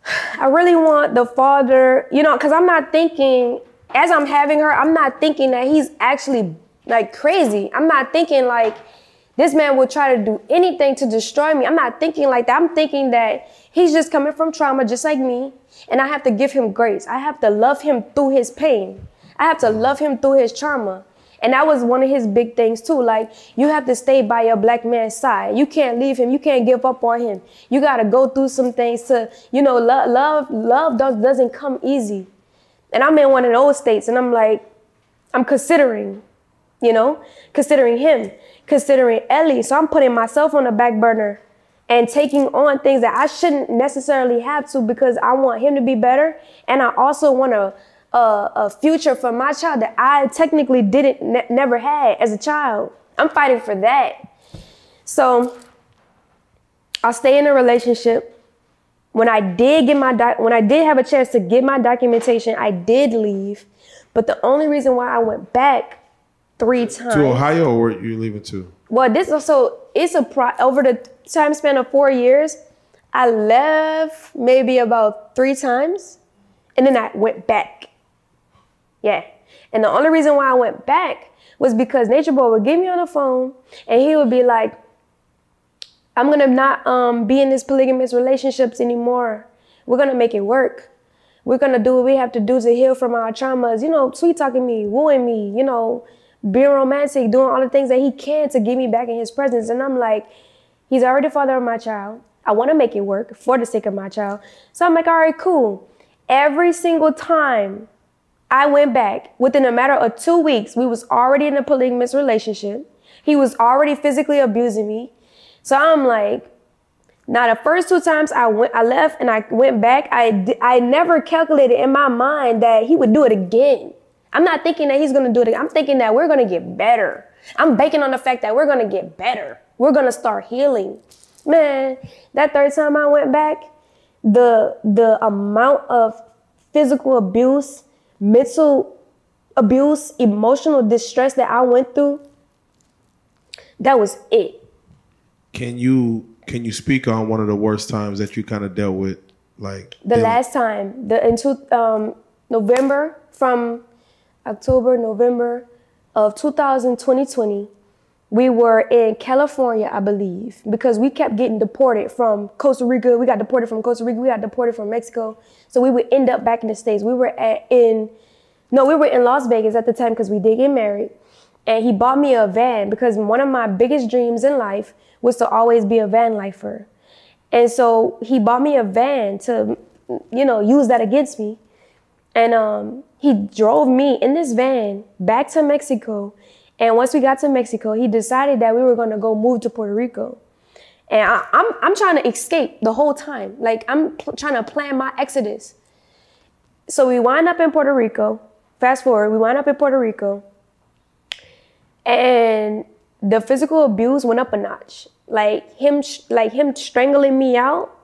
I really want the father, you know, because I'm not thinking as I'm having her, I'm not thinking that he's actually like crazy. I'm not thinking like this man will try to do anything to destroy me. I'm not thinking like that. I'm thinking that he's just coming from trauma just like me. And I have to give him grace. I have to love him through his pain. I have to love him through his trauma. And that was one of his big things too. Like you have to stay by your black man's side. You can't leave him. You can't give up on him. You got to go through some things to, you know, love, love, doesn't come easy. And I'm in one of those states and I'm like, I'm considering, you know, considering him, considering Ellie. So I'm putting myself on the back burner and taking on things that I shouldn't necessarily have to because I want him to be better. And I also want a, a, a future for my child that I technically didn't, ne- never had as a child. I'm fighting for that. So I'll stay in a relationship when I did get my doc- when I did have a chance to get my documentation, I did leave. But the only reason why I went back three times to Ohio, or were you leaving to? Well, this also it's a pro over the time span of four years. I left maybe about three times, and then I went back. Yeah, and the only reason why I went back was because Nature Boy would get me on the phone, and he would be like, I'm gonna not um, be in this polygamous relationships anymore. We're gonna make it work. We're gonna do what we have to do to heal from our traumas. You know, sweet talking me, wooing me. You know, being romantic, doing all the things that he can to get me back in his presence. And I'm like, he's already the father of my child. I want to make it work for the sake of my child. So I'm like, all right, cool. Every single time I went back, within a matter of two weeks, we was already in a polygamous relationship. He was already physically abusing me. So I'm like, now the first two times I went, I left and I went back. I I never calculated in my mind that he would do it again. I'm not thinking that he's gonna do it. I'm thinking that we're gonna get better. I'm banking on the fact that we're gonna get better. We're gonna start healing. Man, that third time I went back, the the amount of physical abuse, mental abuse, emotional distress that I went through, that was it. Can you can you speak on one of the worst times that you kind of dealt with, like the dealing- last time, the in two, um, November from October November of 2020, we were in California, I believe, because we kept getting deported from Costa Rica. We got deported from Costa Rica. We got deported from Mexico. So we would end up back in the states. We were at, in no, we were in Las Vegas at the time because we did get married. And he bought me a van because one of my biggest dreams in life was to always be a van lifer. And so he bought me a van to, you know, use that against me. And um, he drove me in this van back to Mexico. And once we got to Mexico, he decided that we were going to go move to Puerto Rico. And I, am I'm, I'm trying to escape the whole time. Like I'm pl- trying to plan my exodus. So we wind up in Puerto Rico. Fast forward, we wind up in Puerto Rico. And the physical abuse went up a notch. Like him, like him strangling me out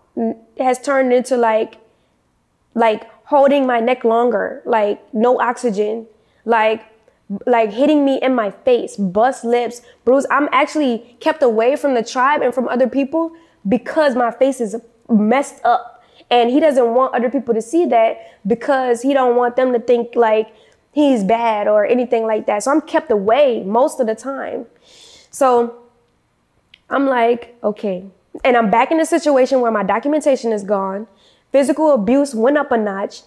has turned into like, like holding my neck longer, like no oxygen, like, like hitting me in my face, bust lips, bruise. I'm actually kept away from the tribe and from other people because my face is messed up. And he doesn't want other people to see that because he don't want them to think like he's bad or anything like that. So I'm kept away most of the time. So I'm like, okay. And I'm back in a situation where my documentation is gone. Physical abuse went up a notch.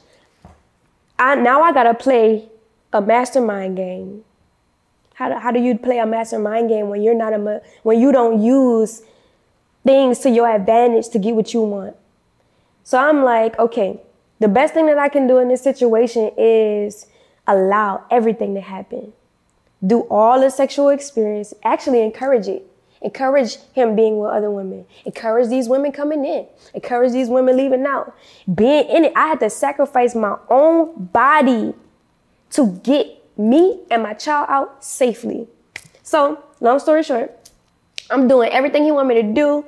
I now I gotta play a mastermind game. How do, how do you play a mastermind game when you're not a when you don't use things to your advantage to get what you want? So I'm like, okay, the best thing that I can do in this situation is allow everything to happen. Do all the sexual experience, actually encourage it. Encourage him being with other women. Encourage these women coming in. Encourage these women leaving out. Being in it, I had to sacrifice my own body to get me and my child out safely. So, long story short, I'm doing everything he want me to do.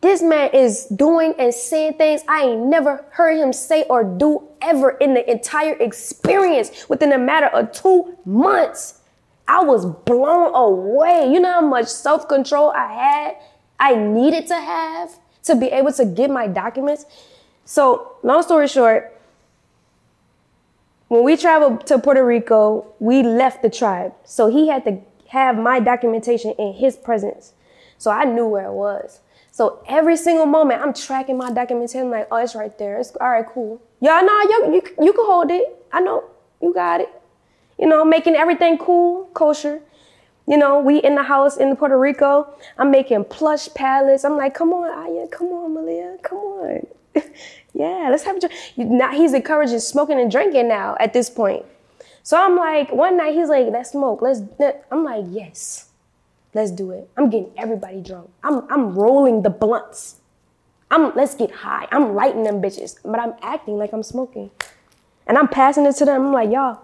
This man is doing and saying things I ain't never heard him say or do ever in the entire experience within a matter of two months. I was blown away. You know how much self control I had, I needed to have to be able to get my documents. So, long story short, when we traveled to Puerto Rico, we left the tribe. So he had to have my documentation in his presence. So I knew where it was. So every single moment, I'm tracking my documentation. like, oh, it's right there. It's all right, cool. Yeah, no, you, you, you can hold it. I know. You got it you know, making everything cool, kosher. You know, we in the house in Puerto Rico. I'm making plush pallets. I'm like, come on, Aya, come on, Malia, come on. yeah, let's have a drink. Now he's encouraging smoking and drinking now at this point. So I'm like, one night he's like, let's smoke. Let's. I'm like, yes, let's do it. I'm getting everybody drunk. I'm I'm rolling the blunts. I'm let's get high. I'm lighting them bitches, but I'm acting like I'm smoking, and I'm passing it to them. I'm like, y'all,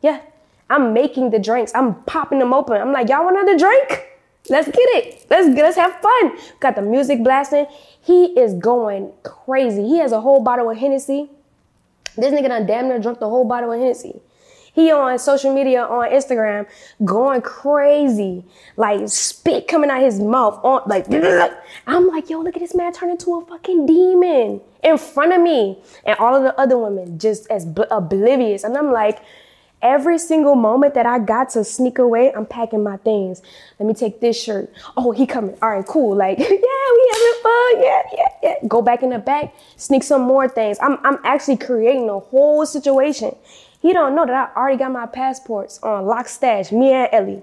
yeah, I'm making the drinks. I'm popping them open. I'm like, y'all want another drink? Let's get it. Let's let's have fun. Got the music blasting. He is going crazy. He has a whole bottle of Hennessy. This nigga done damn near drunk the whole bottle of Hennessy. He on social media on Instagram going crazy, like spit coming out his mouth on like. I'm like, yo, look at this man turn into a fucking demon in front of me, and all of the other women just as oblivious. And I'm like, Every single moment that I got to sneak away, I'm packing my things. Let me take this shirt. Oh, he coming. All right, cool. Like, yeah, we having fun. Yeah, yeah, yeah. Go back in the back, sneak some more things. I'm, I'm actually creating a whole situation. He don't know that I already got my passports on lock stash. Me and Ellie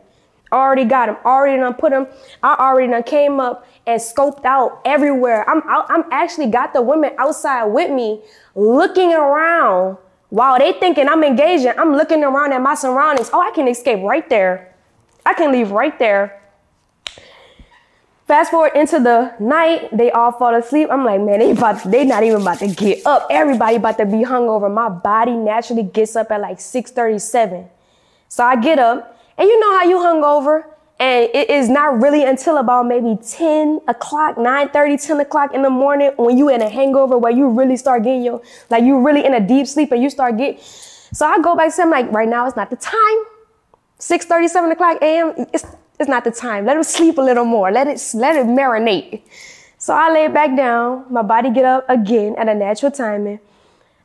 already got them. Already done put them. I already done came up and scoped out everywhere. I'm, I'm actually got the women outside with me, looking around while they thinking I'm engaging, I'm looking around at my surroundings. Oh, I can escape right there. I can leave right there. Fast forward into the night, they all fall asleep. I'm like, man, they about to, they not even about to get up. Everybody about to be hungover. My body naturally gets up at like 6:37. So I get up, and you know how you hungover. And it is not really until about maybe 10 o'clock, 9 30, 10 o'clock in the morning when you in a hangover where you really start getting your, like you really in a deep sleep and you start getting. So I go back to him like, right now it's not the time. 6 30, 7 o'clock a.m. It's, it's not the time. Let him sleep a little more. Let it, let it marinate. So I lay back down. My body get up again at a natural timing.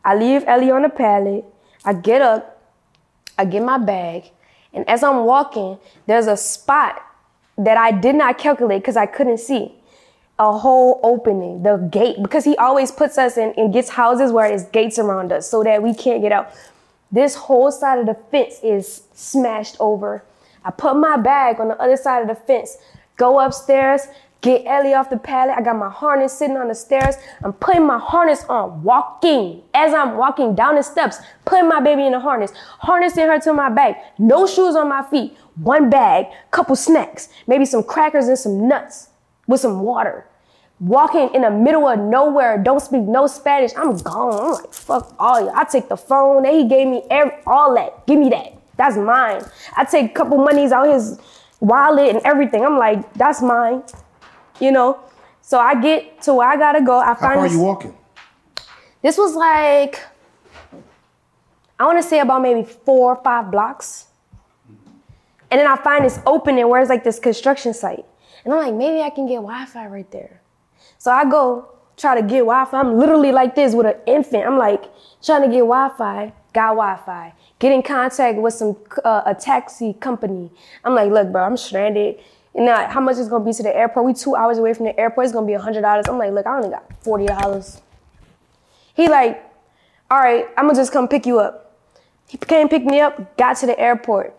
I leave Ellie on the pallet. I get up. I get my bag. And as I'm walking, there's a spot that I did not calculate because I couldn't see. A whole opening, the gate, because he always puts us in and gets houses where there's gates around us so that we can't get out. This whole side of the fence is smashed over. I put my bag on the other side of the fence, go upstairs, Get Ellie off the pallet. I got my harness sitting on the stairs. I'm putting my harness on, walking. As I'm walking down the steps, putting my baby in the harness, harnessing her to my back. No shoes on my feet, one bag, couple snacks, maybe some crackers and some nuts with some water. Walking in the middle of nowhere, don't speak no Spanish. I'm gone. I'm like, fuck all you. I take the phone that he gave me, every, all that. Give me that. That's mine. I take a couple monies out his wallet and everything. I'm like, that's mine you know. So I get to where I gotta go. I find. How far this, are you walking? This was like, I want to say about maybe four or five blocks. And then I find this opening where it's like this construction site. And I'm like, maybe I can get Wi-Fi right there. So I go try to get Wi-Fi. I'm literally like this with an infant. I'm like trying to get Wi-Fi, got Wi-Fi. Get in contact with some uh, a taxi company. I'm like, look, bro, I'm stranded And now, how much is gonna be to the airport? We two hours away from the airport. It's gonna be hundred dollars. I'm like, look, I only got forty dollars. He like, all right, I'm gonna just come pick you up. He came pick me up. Got to the airport.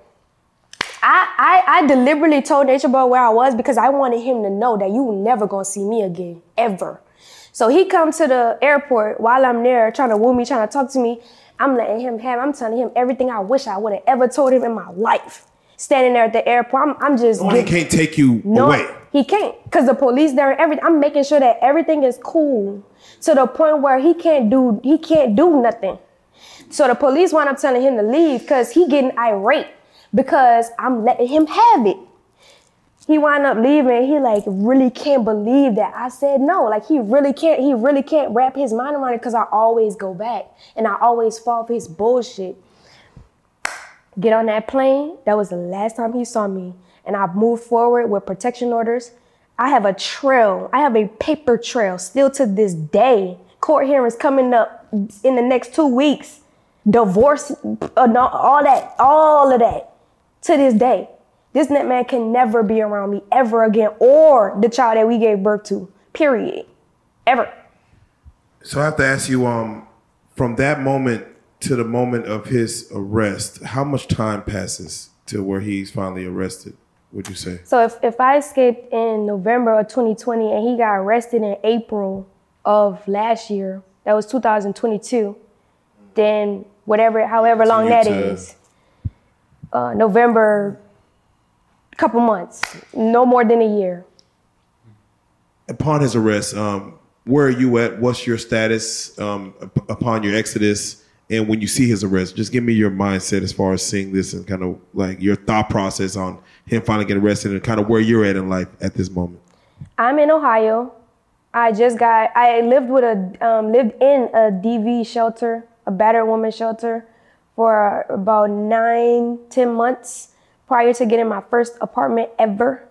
I, I, I deliberately told Nature Boy where I was because I wanted him to know that you never gonna see me again, ever. So he come to the airport while I'm there trying to woo me, trying to talk to me. I'm letting him have, I'm telling him everything I wish I would have ever told him in my life. Standing there at the airport, I'm, I'm just. No, he can't take you no, away. He can't, cause the police there and everything. I'm making sure that everything is cool to the point where he can't do, he can't do nothing. So the police wind up telling him to leave, cause he getting irate because I'm letting him have it. He wind up leaving. He like really can't believe that I said no. Like he really can't. He really can't wrap his mind around it because I always go back and I always fall for his bullshit. Get on that plane. That was the last time he saw me, and I moved forward with protection orders. I have a trail. I have a paper trail still to this day. Court hearings coming up in the next two weeks. Divorce, uh, all that, all of that to this day. This net man can never be around me ever again or the child that we gave birth to. Period. Ever. So I have to ask you, um, from that moment to the moment of his arrest, how much time passes to where he's finally arrested? Would you say? So if, if I escaped in November of 2020 and he got arrested in April of last year, that was 2022, then whatever, however long that is, uh, November, couple months, no more than a year. Upon his arrest, um, where are you at? What's your status um, upon your exodus? And when you see his arrest, just give me your mindset as far as seeing this and kind of like your thought process on him finally getting arrested and kind of where you're at in life at this moment. I'm in Ohio. I just got. I lived with a um, lived in a DV shelter, a battered woman shelter, for about nine, ten months prior to getting my first apartment ever.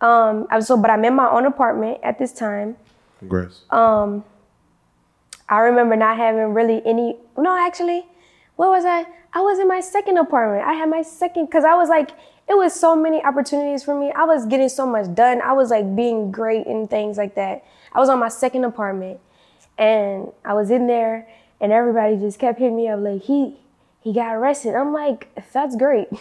Um, I was so, but I'm in my own apartment at this time. Congrats. Um, I remember not having really any. No, actually, what was I? I was in my second apartment. I had my second because I was like, it was so many opportunities for me. I was getting so much done. I was like being great and things like that. I was on my second apartment, and I was in there, and everybody just kept hitting me up like he he got arrested. I'm like, that's great.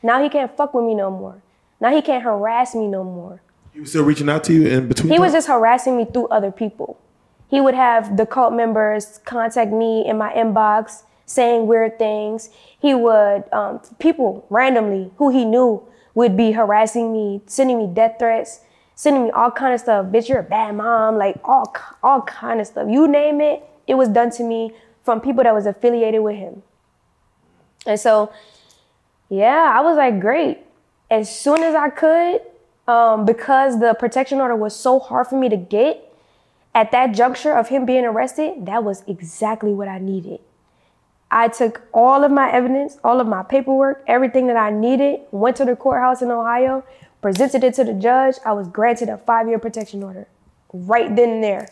Now he can't fuck with me no more. Now he can't harass me no more. He was still reaching out to you in between. He was just harassing me through other people. He would have the cult members contact me in my inbox saying weird things. He would, um, people randomly who he knew would be harassing me, sending me death threats, sending me all kind of stuff. Bitch, you're a bad mom, like all, all kind of stuff. You name it, it was done to me from people that was affiliated with him. And so, yeah, I was like, great. As soon as I could, um, because the protection order was so hard for me to get, at that juncture of him being arrested, that was exactly what I needed. I took all of my evidence, all of my paperwork, everything that I needed, went to the courthouse in Ohio, presented it to the judge. I was granted a five year protection order right then and there.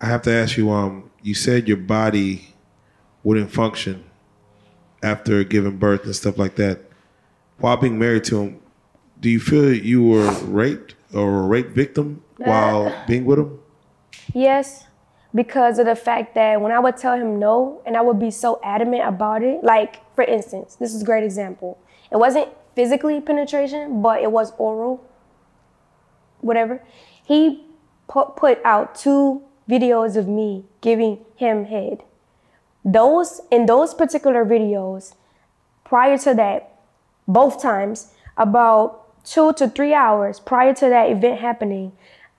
I have to ask you. Um, you said your body wouldn't function after giving birth and stuff like that. While being married to him, do you feel you were raped or a rape victim while being with him? Yes, because of the fact that when I would tell him no and I would be so adamant about it, like for instance, this is a great example. It wasn't physically penetration, but it was oral, whatever. He put, put out two videos of me giving him head. Those, in those particular videos, prior to that, both times, about two to three hours prior to that event happening,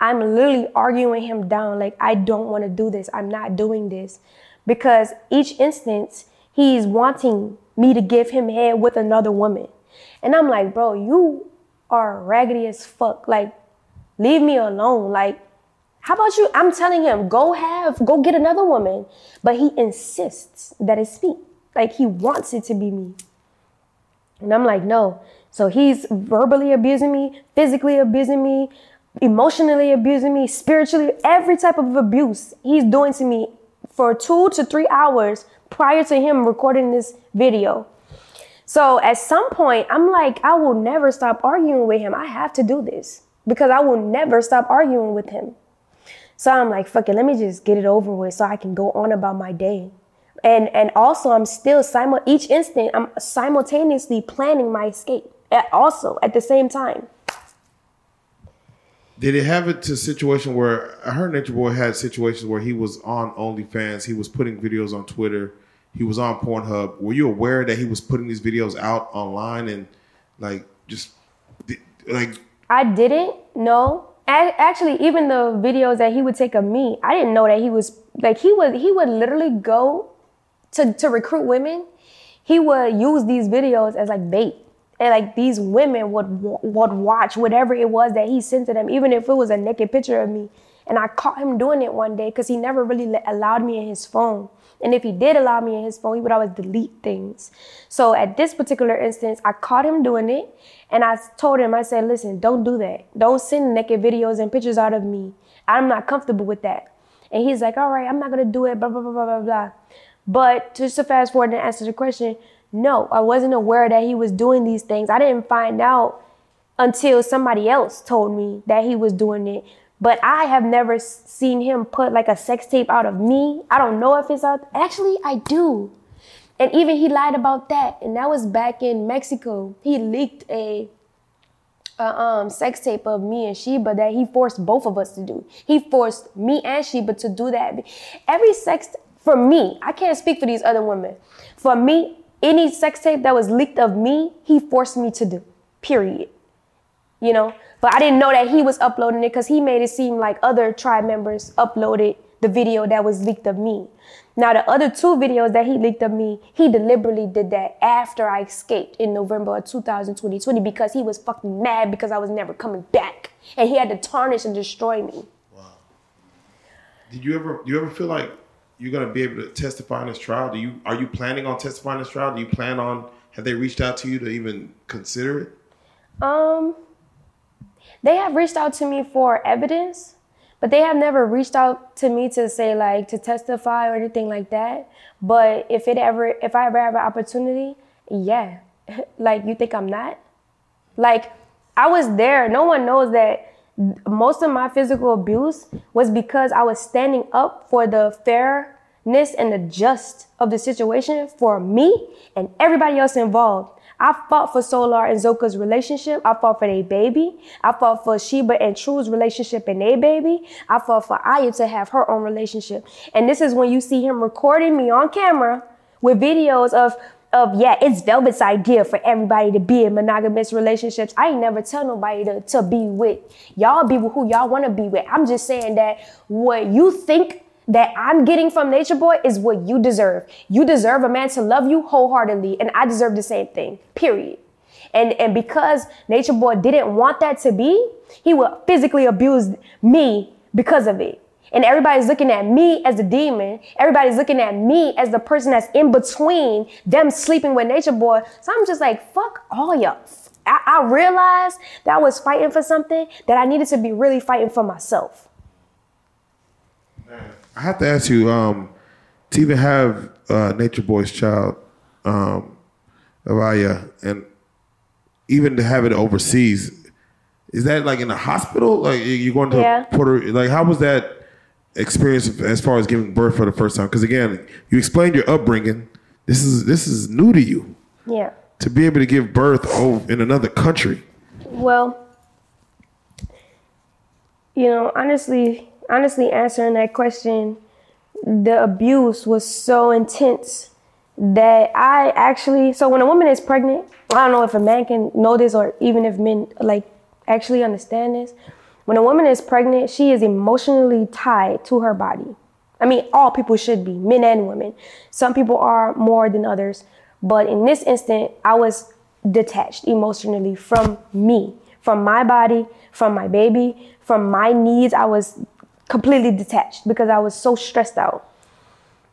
I'm literally arguing him down like, I don't want to do this. I'm not doing this. Because each instance, he's wanting me to give him head with another woman. And I'm like, bro, you are raggedy as fuck. Like, leave me alone. Like, how about you? I'm telling him, go have, go get another woman. But he insists that it's me. Like, he wants it to be me. And I'm like, no. So he's verbally abusing me, physically abusing me, emotionally abusing me, spiritually, every type of abuse he's doing to me for two to three hours prior to him recording this video. So at some point, I'm like, I will never stop arguing with him. I have to do this because I will never stop arguing with him. So I'm like, fuck it, let me just get it over with so I can go on about my day. And and also I'm still simul each instant I'm simultaneously planning my escape. At also at the same time. Did it have it to a situation where I heard Nature Boy had situations where he was on OnlyFans, he was putting videos on Twitter, he was on Pornhub. Were you aware that he was putting these videos out online and like just like? I didn't know. Actually, even the videos that he would take of me, I didn't know that he was like he would he would literally go to to recruit women. He would use these videos as like bait and like these women would would watch whatever it was that he sent to them, even if it was a naked picture of me. And I caught him doing it one day because he never really allowed me in his phone. And if he did allow me in his phone, he would always delete things. So at this particular instance, I caught him doing it, and I told him, I said, "Listen, don't do that. Don't send naked videos and pictures out of me. I'm not comfortable with that." And he's like, "All right, I'm not gonna do it." Blah blah blah blah blah blah. But just to fast forward and answer the question, no, I wasn't aware that he was doing these things. I didn't find out until somebody else told me that he was doing it. But I have never seen him put like a sex tape out of me. I don't know if it's out. Actually, I do. And even he lied about that. And that was back in Mexico. He leaked a, a um, sex tape of me and Sheba that he forced both of us to do. He forced me and Sheba to do that. Every sex, for me, I can't speak for these other women. For me, any sex tape that was leaked of me, he forced me to do. Period. You know, but I didn't know that he was uploading it because he made it seem like other tribe members uploaded the video that was leaked of me. Now, the other two videos that he leaked of me, he deliberately did that after I escaped in November of 2020 because he was fucking mad because I was never coming back. And he had to tarnish and destroy me. Wow. Did you ever, do you ever feel like you're going to be able to testify in this trial? Do you are you planning on testifying in this trial? Do you plan on have they reached out to you to even consider it? Um, they have reached out to me for evidence, but they have never reached out to me to say like to testify or anything like that. But if it ever, if I ever have an opportunity, yeah. like you think I'm not? Like I was there. No one knows that most of my physical abuse was because I was standing up for the fairness and the just of the situation for me and everybody else involved. I fought for Solar and Zoka's relationship. I fought for their baby. I fought for Sheba and True's relationship and their baby. I fought for Aya to have her own relationship. And this is when you see him recording me on camera with videos of of yeah, it's Velvet's idea for everybody to be in monogamous relationships. I ain't never tell nobody to, to be with. Y'all be with who y'all want to be with. I'm just saying that what you think that I'm getting from Nature Boy is what you deserve. You deserve a man to love you wholeheartedly, and I deserve the same thing. Period. And and because Nature Boy didn't want that to be, he would physically abuse me because of it. And everybody's looking at me as the demon. Everybody's looking at me as the person that's in between them sleeping with Nature Boy. So I'm just like, fuck all y'all. I, I realized that I was fighting for something that I needed to be really fighting for myself. I have to ask you, um, to even have uh, Nature Boy's child, um, Araya, and even to have it overseas, is that like in a hospital? Like you're going to yeah. Puerto? Like how was that? Experience as far as giving birth for the first time? Because again, you explained your upbringing. This is this is new to you. Yeah. To be able to give birth in another country. Well, you know, honestly, honestly answering that question, the abuse was so intense that I actually so when a woman is pregnant, I don't know if a man can know this or even if men like actually understand this, when a woman is pregnant, she is emotionally tied to her body. I mean, all people should be, men and women. Some people are more than others. But in this instant, I was detached emotionally from me, from my body, from my baby, from my needs. I was completely detached because I was so stressed out.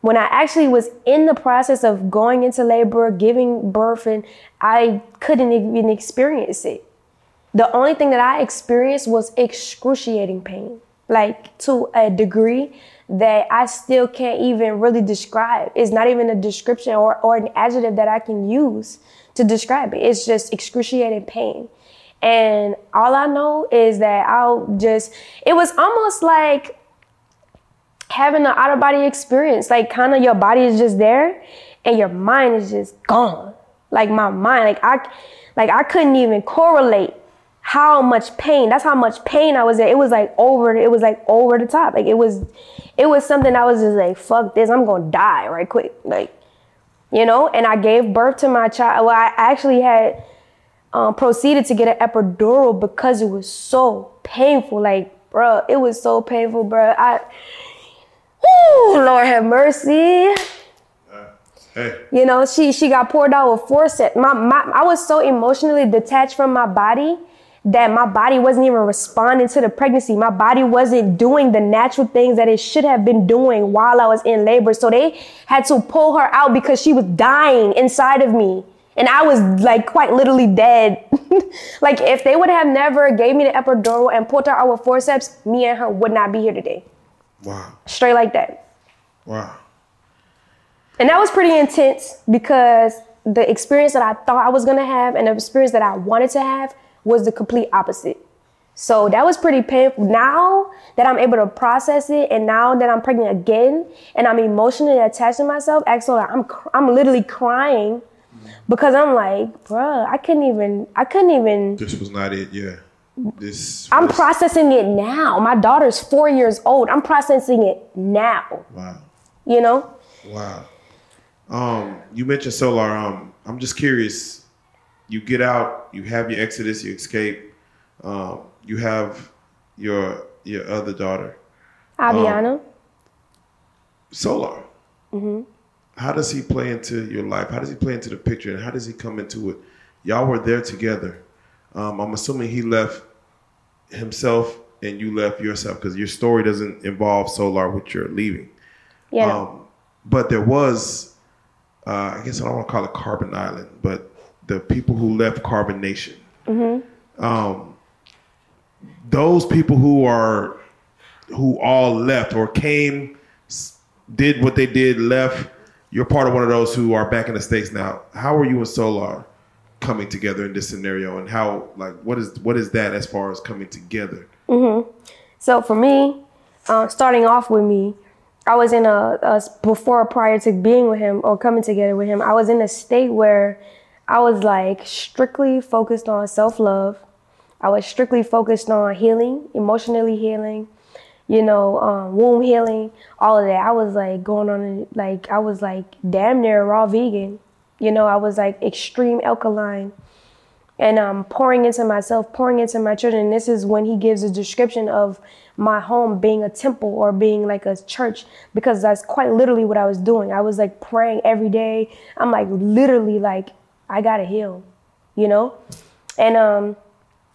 When I actually was in the process of going into labor, giving birth, and I couldn't even experience it the only thing that I experienced was excruciating pain, like to a degree that I still can't even really describe. It's not even a description or, or an adjective that I can use to describe it. It's just excruciating pain. And all I know is that I'll just, it was almost like having an out of body experience. Like, kind of your body is just there and your mind is just gone. Like, my mind, like, I, like, I couldn't even correlate how much pain that's how much pain i was in. It was like over it was like over the top. Like it was it was something i was just like fuck this i'm gonna die right quick. Like you know? And i gave birth to my child. Well i actually had um, proceeded to get an epidural because it was so painful. Like bro it was so painful bro i Whew, lord have mercy. Hey, you know, she she got poured out with forceps. My, my I was so emotionally detached from my body that my body wasn't even responding to the pregnancy. My body wasn't doing the natural things that it should have been doing while I was in labor. So they had to pull her out because she was dying inside of me. And I was like quite literally dead. like if they would have never gave me the epidural and pulled her out with forceps, me and her would not be here today. wow, Straight like that. wow. And that was pretty intense because the experience that I thought I was gonna have and the experience that I wanted to have was the complete opposite. So that was pretty painful. Now that I'm able to process it, and now that I'm pregnant again, and I'm emotionally attached to myself, actually, I'm cr- I'm literally crying because I'm like, bruh, I couldn't even, I couldn't even. This was not it. Yeah, this. I'm was- processing it now. My daughter's four years old. I'm processing it now. Wow, You know. wow. Um, you mentioned solar. Um, I'm just curious. You get out. You have your exodus. You escape. Um, you have your your other daughter, Aviana. Solar. Mm-hmm. How does he play into your life? How does he play into the picture, and how does he come into it? Y'all were there together. Um, I'm assuming he left himself and you left yourself because your story doesn't involve Solar, which you're leaving. yeah. Um, but there was, uh, I guess I don't want to call it Carbon Island, but the people who left Carbonation. Um, those people who are, who all left or came, did what they did, left. You're part of one of those who are back in the states now. How are you and Solar coming together in this scenario, and how like what is what is that as far as coming together? So for me, uh, starting off with me, I was in a, a before prior to being with him or coming together with him. I was in a state where I was like strictly focused on self love. I was strictly focused on healing, emotionally healing, you know, um, womb healing, all of that. I was like going on like I was like damn near raw vegan. You know, I was like extreme alkaline and um, pouring into myself, pouring into my children. And this is when he gives a description of my home being a temple or being like a church, because that's quite literally what I was doing. I was like praying every day. I'm like literally like I gotta heal, you know, and um,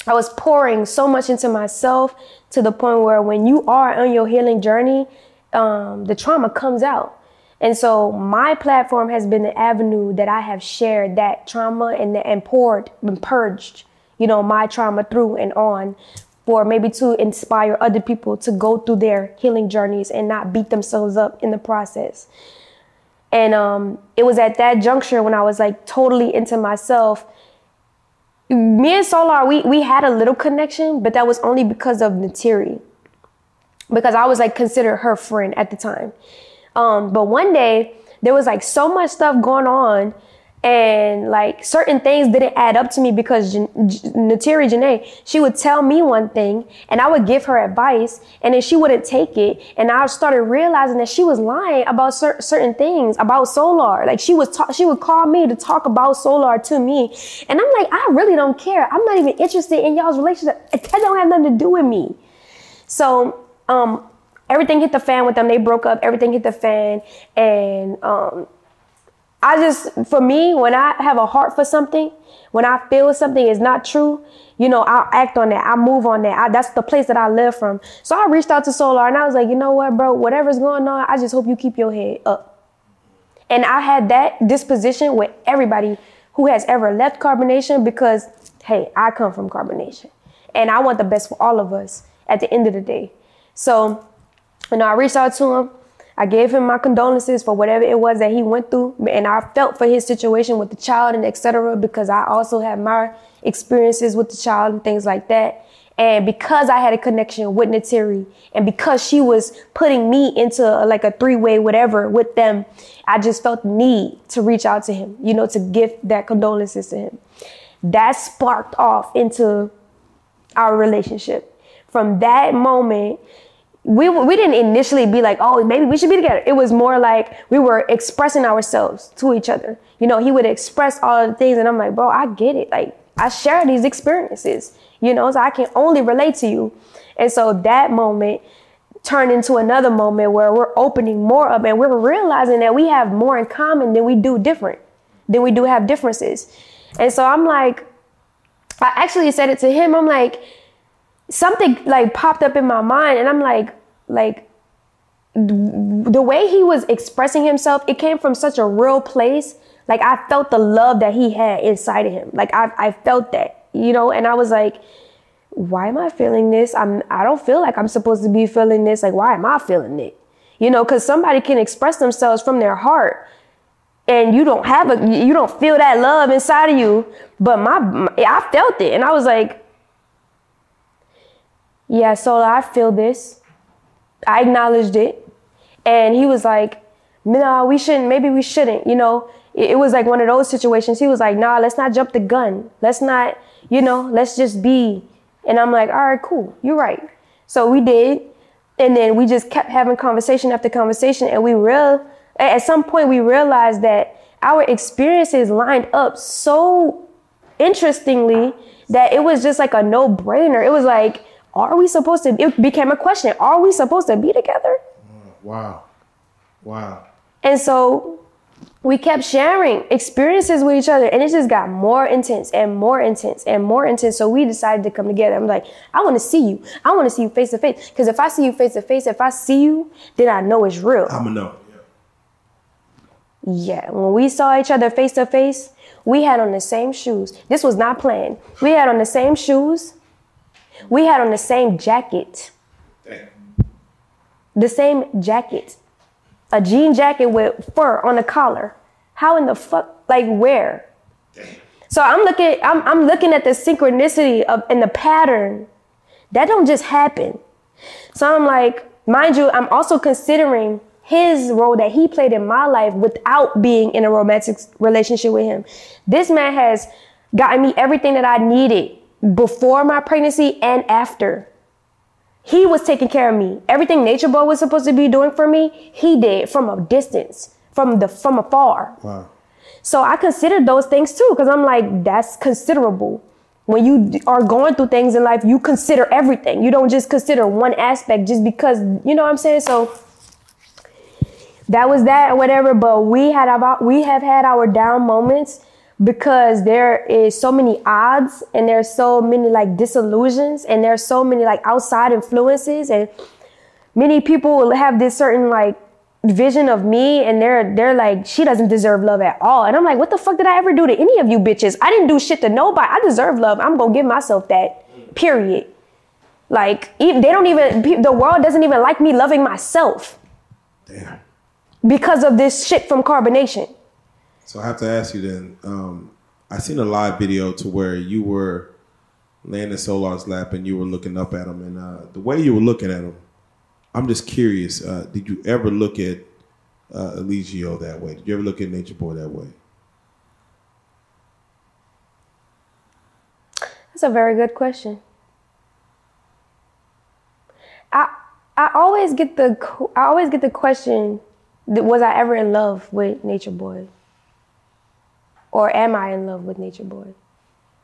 I was pouring so much into myself to the point where when you are on your healing journey, um, the trauma comes out. And so my platform has been the avenue that I have shared that trauma and, and poured and purged, you know, my trauma through and on for maybe to inspire other people to go through their healing journeys and not beat themselves up in the process. And um, it was at that juncture when I was like totally into myself. Me and Solar, we, we had a little connection, but that was only because of Natiri. Because I was like considered her friend at the time. Um, but one day there was like so much stuff going on and like certain things didn't add up to me because Jan- J- Natiri Janae, she would tell me one thing and I would give her advice and then she wouldn't take it. And I started realizing that she was lying about cer- certain things about Solar. Like she was, ta- she would call me to talk about Solar to me. And I'm like, I really don't care. I'm not even interested in y'all's relationship. That don't have nothing to do with me. So, um, everything hit the fan with them. They broke up. Everything hit the fan, and um, I just, for me, when I have a heart for something, when I feel something is not true, you know, I'll act on that. I move on that. I, that's the place that I live from. So I reached out to Solar and I was like, you know what, bro? Whatever's going on, I just hope you keep your head up. And I had that disposition with everybody who has ever left carbonation because, hey, I come from carbonation. And I want the best for all of us at the end of the day. So, you know, I reached out to him. I gave him my condolences for whatever it was that he went through, and I felt for his situation with the child and etc. Because I also had my experiences with the child and things like that. And because I had a connection with Nateri, and because she was putting me into like a three way whatever with them, I just felt the need to reach out to him, you know, to give that condolences to him. That sparked off into our relationship. From that moment, we, we didn't initially be like, oh, maybe we should be together. It was more like we were expressing ourselves to each other. You know, he would express all the things, and I'm like, bro, I get it. Like, I share these experiences, you know, so I can only relate to you. And so that moment turned into another moment where we're opening more up and we're realizing that we have more in common than we do different, than we do have differences. And so I'm like, I actually said it to him. I'm like, something like popped up in my mind, and I'm like, like the way he was expressing himself, it came from such a real place. Like I felt the love that he had inside of him. Like I, I felt that, you know, and I was like, why am I feeling this? I'm I don't feel like I'm supposed to be feeling this. Like, why am I feeling it? You know, because somebody can express themselves from their heart and you don't have a you don't feel that love inside of you but my, my i felt it and i was like yeah so i feel this i acknowledged it. And he was like no we shouldn't maybe we shouldn't you know? It, it was like one of those situations. He was like nah let's not jump the gun. Let's not you know let's just be. And i'm like all right cool. You're right. So we did. And then we just kept having conversation after conversation. And we real at some point we realized that our experiences lined up so interestingly that it was just like a no-brainer. It was like, are we supposed to? It became a question. Are we supposed to be together? Wow, wow. And so we kept sharing experiences with each other, and it just got more intense and more intense and more intense. So we decided to come together. I'm like, I want to see you. I want to see you face to face. Because if I see you face to face, if I see you, then I know it's real. I'm gonna know. Yeah, when we saw each other face to face, we had on the same shoes. This was not planned. We had on the same shoes. We had on the same jacket. The same jacket. A jean jacket with fur on the collar. How in the fuck, like where? So I'm looking, I'm, I'm looking at the synchronicity of and the pattern. That don't just happen. So I'm like, mind you, I'm also considering his role that he played in my life without being in a romantic relationship with him. This man has gotten me everything that I needed before my pregnancy and after. He was taking care of me. Everything Nature Boy was supposed to be doing for me, he did from a distance, from the from afar. Wow. So I consider those things too, because I'm like, that's considerable. When you are going through things in life, you consider everything. You don't just consider one aspect just because, you know what I'm saying? So that was that or whatever. But we had about we have had our down moments because there is so many odds and there's so many like disillusions and there's so many like outside influences and many people have this certain like vision of me and they're they're like she doesn't deserve love at all. And i'm like what the fuck did i ever do to any of you bitches? I didn't do shit to nobody. I deserve love. I'm gonna give myself that period. Like they don't even the world doesn't even like me loving myself damn. because of this shit from carbonation. So I have to ask you then. Um, I seen a live video to where you were laying in Solar's lap and you were looking up at him, and uh, the way you were looking at him, I'm just curious. Uh, did you ever look at uh, Eligio that way? Did you ever look at Nature Boy that way? That's a very good question. I I always get the I always get the question was I ever in love with Nature Boy? Or am I in love with Nature Boy?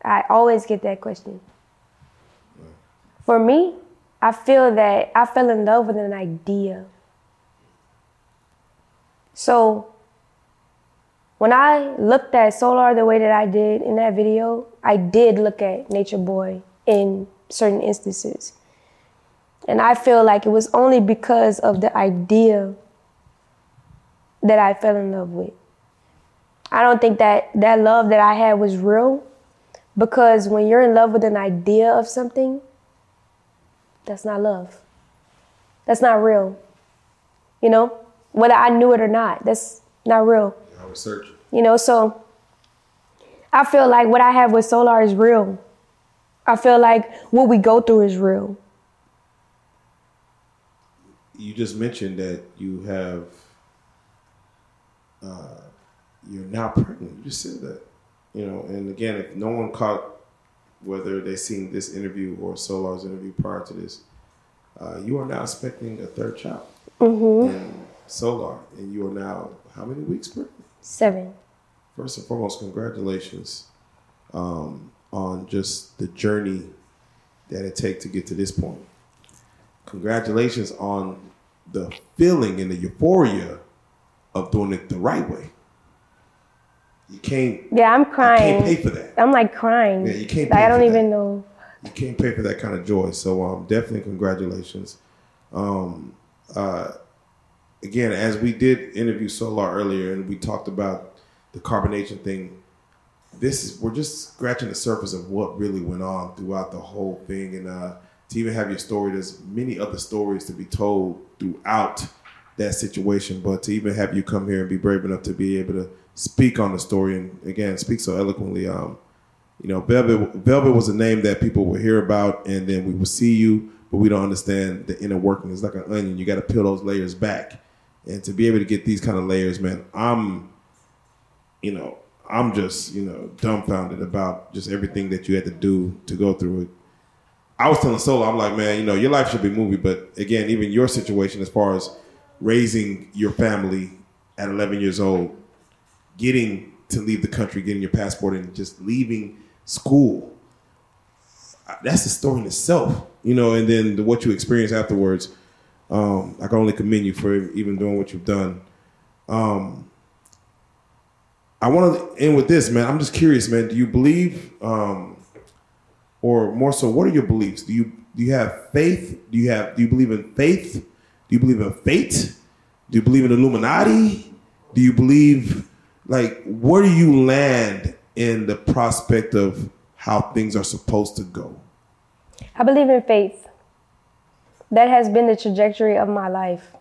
I always get that question. For me, I feel that I fell in love with an idea. So when I looked at Solar the way that I did in that video, I did look at Nature Boy in certain instances. And I feel like it was only because of the idea that I fell in love with. I don't think that that love that I had was real because when you're in love with an idea of something, that's not love. That's not real. You know? whether I knew it or not. That's not real. I was searching. You know, so I feel like what I have with Solar is real. I feel like what we go through is real. You just mentioned that you have, uh, you're now pregnant. You just said that, you know. And again, if no one caught whether they seen this interview or Solar's interview prior to this, uh, you are now expecting a third child. Mm-hmm. And Solar, and you are now how many weeks pregnant? Seven. First and foremost, congratulations um, on just the journey that it takes to get to this point. Congratulations on the feeling and the euphoria of doing it the right way. You can't. Yeah, I'm You crying. can't pay for that. I'm like crying. Yeah, you can't Like I don't even that. know. You can't pay for that kind of joy. So um, definitely congratulations. Um, uh, again, as we did interview Solar earlier, and we talked about the carbonation thing. This is we're just scratching the surface of what really went on throughout the whole thing, and uh, to even have your story, there's many other stories to be told throughout that situation. But to even have you come here and be brave enough to be able to speak on the story, and again, speak so eloquently. Um, you know, Velvet Velvet was a name that people would hear about, and then we would see you, but we don't understand the inner working. It's like an onion; you got to peel those layers back, and to be able to get these kind of layers, man, I'm, you know, I'm just you know dumbfounded about just everything that you had to do to go through it. I was telling Solar, I'm like, man, you know, your life should be a movie, but again, even your situation as far as raising your family at 11 years old, getting to leave the country, getting your passport, and just leaving school. That's a story in itself, you know. And then the, what you experience afterwards, um, I can only commend you for even doing what you've done. Um, I want to end with this, man. I'm just curious, man. Do you believe, um, or more so, what are your beliefs? Do you do you have faith? Do you have do you believe in faith? Do you believe in fate? Do you believe in Illuminati? Do you believe like where do you land in the prospect of how things are supposed to go? I believe in faith. That has been the trajectory of my life.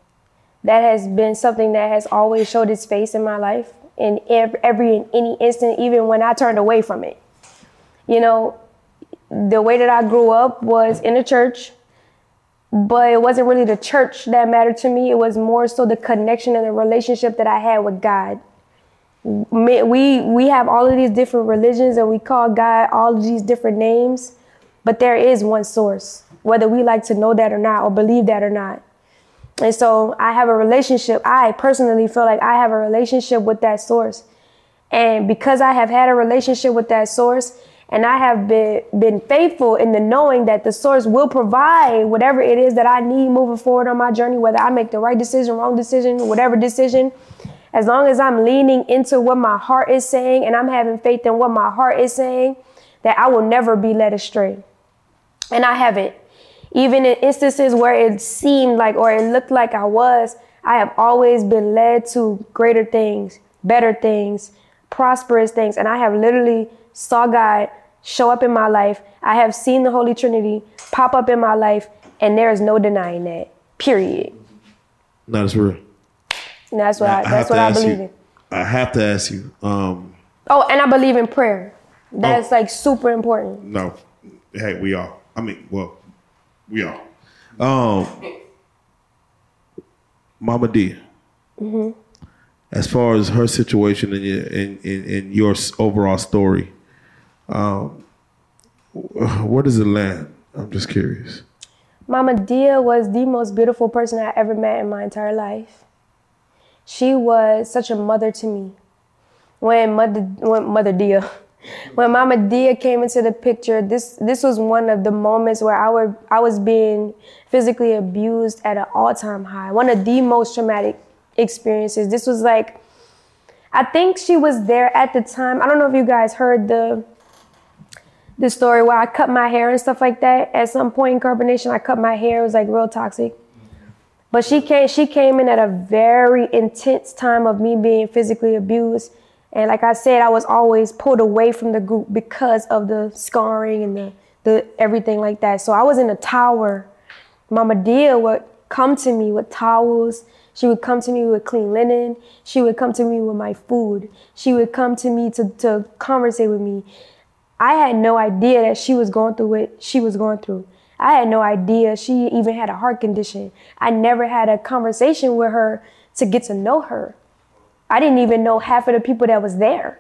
That has been something that has always showed its face in my life in every, every in any instant, even when I turned away from it. You know, the way that I grew up was in a church, but it wasn't really the church that mattered to me. It was more so the connection and the relationship that I had with God. We we have all of these different religions and we call God all of these different names, but there is one source, whether we like to know that or not or believe that or not. And so I have a relationship. I personally feel like I have a relationship with that source. And because I have had a relationship with that source and I have been been faithful in the knowing that the source will provide whatever it is that I need moving forward on my journey, whether I make the right decision, wrong decision, whatever decision, as long as I'm leaning into what my heart is saying and I'm having faith in what my heart is saying, that I will never be led astray. And I haven't. Even in instances where it seemed like or it looked like I was, I have always been led to greater things, better things, prosperous things. And I have literally saw God show up in my life. I have seen the Holy Trinity pop up in my life, and there is no denying that. Period. No, that's real. And that's what I, have that's what I believe you- in. I have to ask you. Um, Oh, and I believe in prayer. That's like super important. no, hey, we are. I mean, well, we are. Um, Mama D. As far as her situation and your in, in, in your overall story, um, wh- where does it land? I'm just curious. Mama Dia was the most beautiful person I ever met in my entire life. She was such a mother to me. When Mother when Mother Dia, when Mama Dia came into the picture, this this was one of the moments where I were I was being physically abused at an all-time high. One of the most traumatic experiences. This was like I think she was there at the time. I don't know if you guys heard the the story where I cut my hair and stuff like that. At some point in carbonation, I cut my hair. It was like real toxic. But she came she came in at a very intense time of me being physically abused. And like I said, I was always pulled away from the group because of the scarring and the, the everything like that. So I was in a tower. Mama Dia would come to me with towels. She would come to me with clean linen. She would come to me with my food. She would come to me to, to conversate with me. I had no idea that she was going through what she was going through. I had no idea she even had a heart condition. I never had a conversation with her to get to know her. I didn't even know half of the people that was there,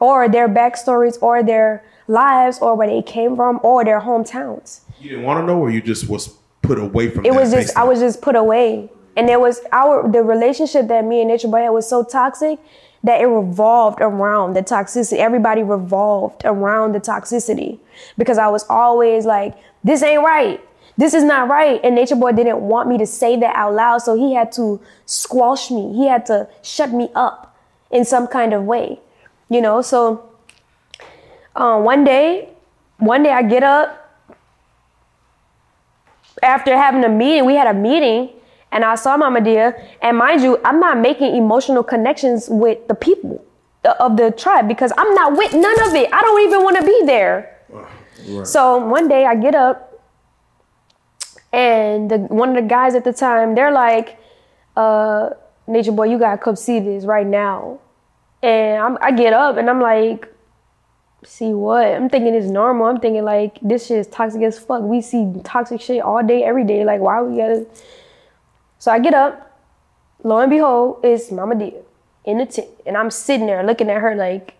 or their backstories, or their lives, or where they came from, or their hometowns. You didn't want to know, or you just was put away from. It was just I was just put away, and there was our the relationship that me and Nature Boy had was so toxic that it revolved around the toxicity. Everybody revolved around the toxicity because I was always like, "This ain't right. This is not right." And Nature Boy didn't want me to say that out loud, so he had to squash me. He had to shut me up in some kind of way, you know. So um, one day, one day I get up after having a meeting, we had a meeting and I saw Mama Dia. And mind you, I'm not making emotional connections with the people of the tribe because I'm not with none of it. I don't even want to be there. Right. So one day I get up and the, one of the guys at the time, they're like, uh, Nature Boy, you gotta come see this right now. And I'm, I get up and I'm like, see what? I'm thinking it's normal. I'm thinking like this shit is toxic as fuck. We see toxic shit all day, every day. Like why we gotta? So I get up. Lo and behold, it's Mama Dia in the tent, and I'm sitting there looking at her like,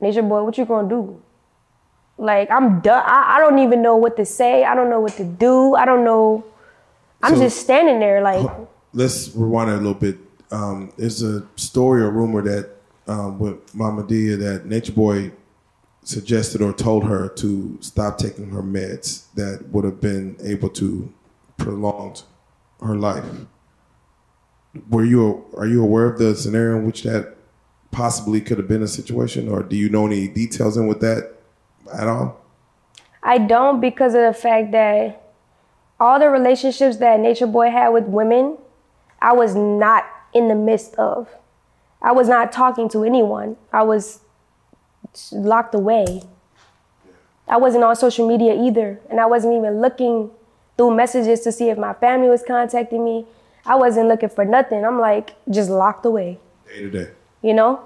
Nature boy, what you gonna do? Like I'm done. I, I don't even know what to say. I don't know what to do. I don't know. I'm So- just standing there like. Let's rewind it a little bit. Um, there's a story or rumor that um, with Mama Dia that Nature Boy suggested or told her to stop taking her meds that would have been able to prolong her life. Were you are you aware of the scenario in which that possibly could have been a situation, or do you know any details in with that at all? I don't because of the fact that all the relationships that Nature Boy had with women, I was not in the midst of. I was not talking to anyone. I was locked away. I wasn't on social media either, and I wasn't even looking through messages to see if my family was contacting me. I wasn't looking for nothing. I'm like just locked away Day to day. you know?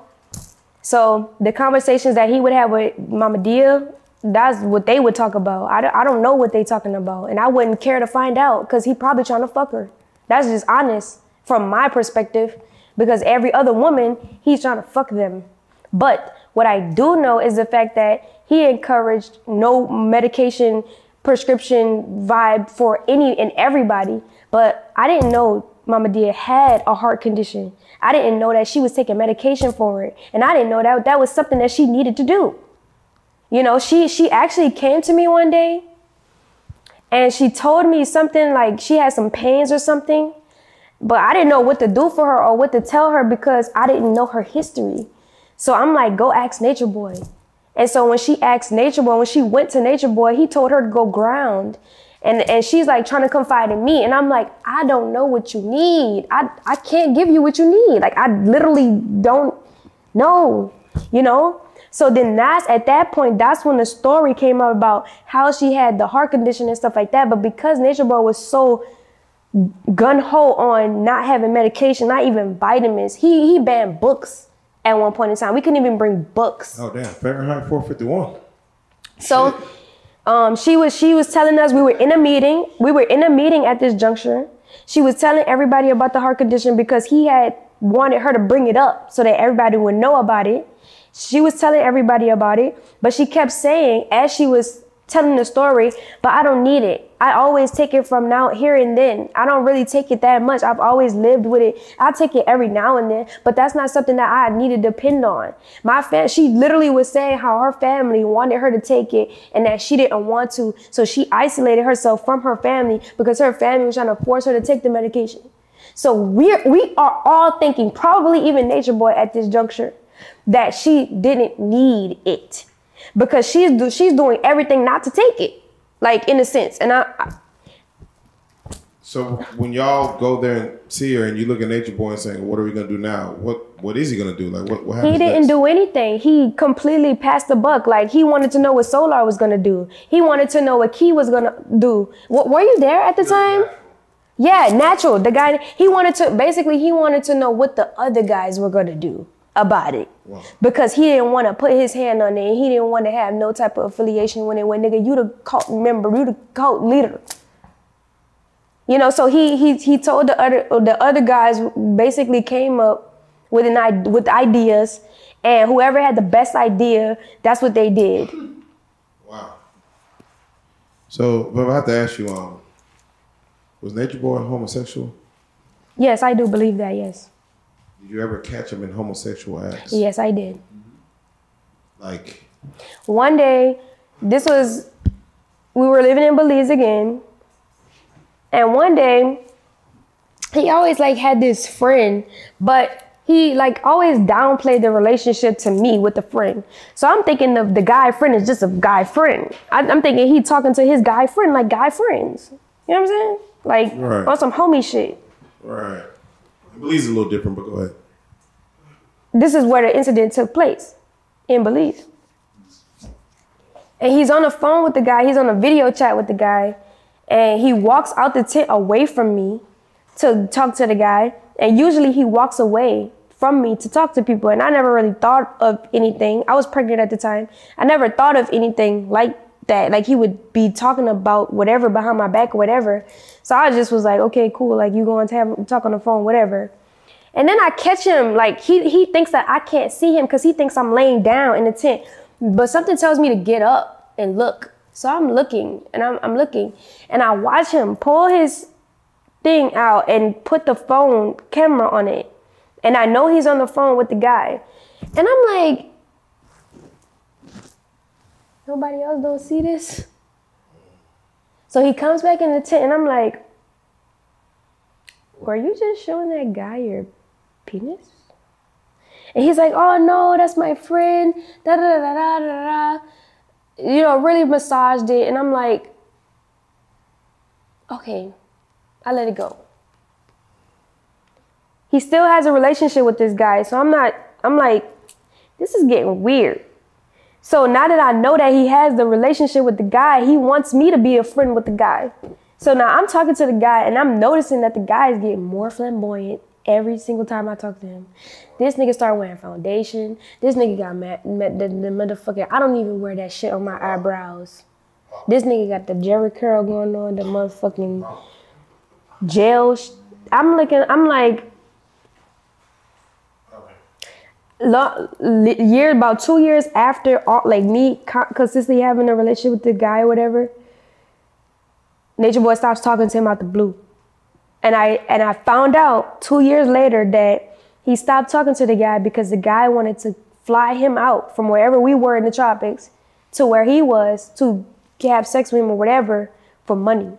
So the conversations that he would have with Mama Dia, that's what they would talk about. I don't, I don't know what they talking about. And I wouldn't care to find out because he probably trying to fuck her. That's just honest from my perspective because every other woman, he's trying to fuck them. But what I do know is the fact that he encouraged no medication prescription vibe for any and everybody. But I didn't know Mama Dia had a heart condition. I didn't know that she was taking medication for it. And I didn't know that that was something that she needed to do. You know, she she actually came to me one day and she told me something like she had some pains or something. But I didn't know what to do for her or what to tell her because I didn't know her history. So I'm like, go ask Nature Boy. And so when she asked Nature Boy, when she went to Nature Boy, he told her to go ground. And, and she's like trying to confide in me. And I'm like, I don't know what you need. I, I can't give you what you need. Like, I literally don't know, you know? So then that's at that point, that's when the story came up about how she had the heart condition and stuff like that. But because Nature Boy was so gun ho on not having medication, not even vitamins, he he banned books at one point in time. We couldn't even bring books. Oh damn, Fahrenheit 451. So um, she was she was telling us we were in a meeting. We were in a meeting at this juncture. She was telling everybody about the heart condition because he had wanted her to bring it up so that everybody would know about it. She was telling everybody about it, but she kept saying as she was telling the story, but I don't need it. I always take it from now here and then. I don't really take it that much. I've always lived with it. I take it every now and then, but that's not something that I need to depend on. My she literally was saying how her family wanted her to take it and that she didn't want to. So she isolated herself from her family because her family was trying to force her to take the medication. So we're we are all thinking, probably even Nature Boy at this juncture, that she didn't need it because she's do, she's doing everything not to take it, like in a sense. And I, I So when y'all go there and see her, and you look at Nature Boy and saying, "What are we gonna do now? What What is he gonna do? Like what? What he didn't next? do anything. He completely passed the buck. Like he wanted to know what Solar was gonna do. He wanted to know what Key was gonna do. What, were you there at the time? Yeah, natural. The guy he wanted to basically he wanted to know what the other guys were gonna do about it. Wow. Because he didn't want to put his hand on it. He didn't want to have no type of affiliation with it. When nigga, you the cult member, you the cult leader. You know, so he he he told the other the other guys basically came up with an with ideas, and whoever had the best idea, that's what they did. Wow. So, but I have to ask you, um, was Nature Boy homosexual? Yes, I do believe that. Yes, Did you ever catch him in homosexual acts? yes, I did. Like, One day, this was we were living in Belize again, and one day he always like had this friend, but he like always downplayed the relationship to me with the friend. So I'm thinking of the guy friend is just a guy friend. I, I'm thinking he talking to his guy friend like guy friends. You know what I'm saying? Like Right. on some homie shit. right. Belize is a little different, but go ahead. this is where the incident took place in Belize. And he's on the phone with the guy, he's on a video chat with the guy, and he walks out the tent away from me to talk to the guy. And usually he walks away from me to talk to people. And I never really thought of anything. I was pregnant at the time. I never thought of anything like that. Like he would be talking about whatever behind my back or whatever. So I just was like, okay, cool. Like you going to have talk on the phone, whatever. And then I catch him, like he he thinks that I can't see him because he thinks I'm laying down in the tent. But something tells me to get up and look. So I'm looking and I'm, I'm looking and I watch him pull his thing out and put the phone camera on it. And I know he's on the phone with the guy. And I'm like, nobody else don't see this? So he comes back in the tent and I'm like, were you just showing that guy your penis? And he's like, oh no, that's my friend. Da da da da da da. You know, really massaged it. And I'm like, okay, I let it go. He still has a relationship with this guy. So I'm not, I'm like, this is getting weird. So now that I know that he has the relationship with the guy, he wants me to be a friend with the guy. So now I'm talking to the guy and I'm noticing that the guy is getting more flamboyant every single time I talk to him. This nigga started wearing foundation. This nigga got mad, mad the, the motherfucker. I don't even wear that shit on my eyebrows. This nigga got the Jheri curl going on, the motherfucking gel. I'm looking, I'm like, lo- year about two years after all, like me consistently having a relationship with the guy or whatever nature boy stops talking to him out the blue. And i and i found out two years later that he stopped talking to the guy because the guy wanted to fly him out from wherever we were in the tropics to where he was to have sex with him or whatever for money.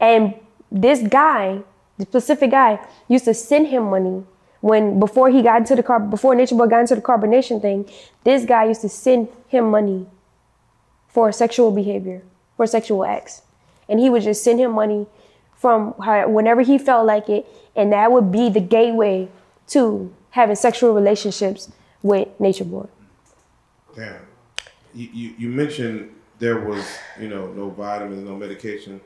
And this guy, the specific guy, used to send him money when before he got into the car before Nature Boy got into the carbonation thing. This guy used to send him money for sexual behavior, for sexual acts, and he would just send him money from how, whenever he felt like it, and that would be the gateway to having sexual relationships with Nature Boy. Damn. You, you, you mentioned there was, you know, no vitamins, no medication.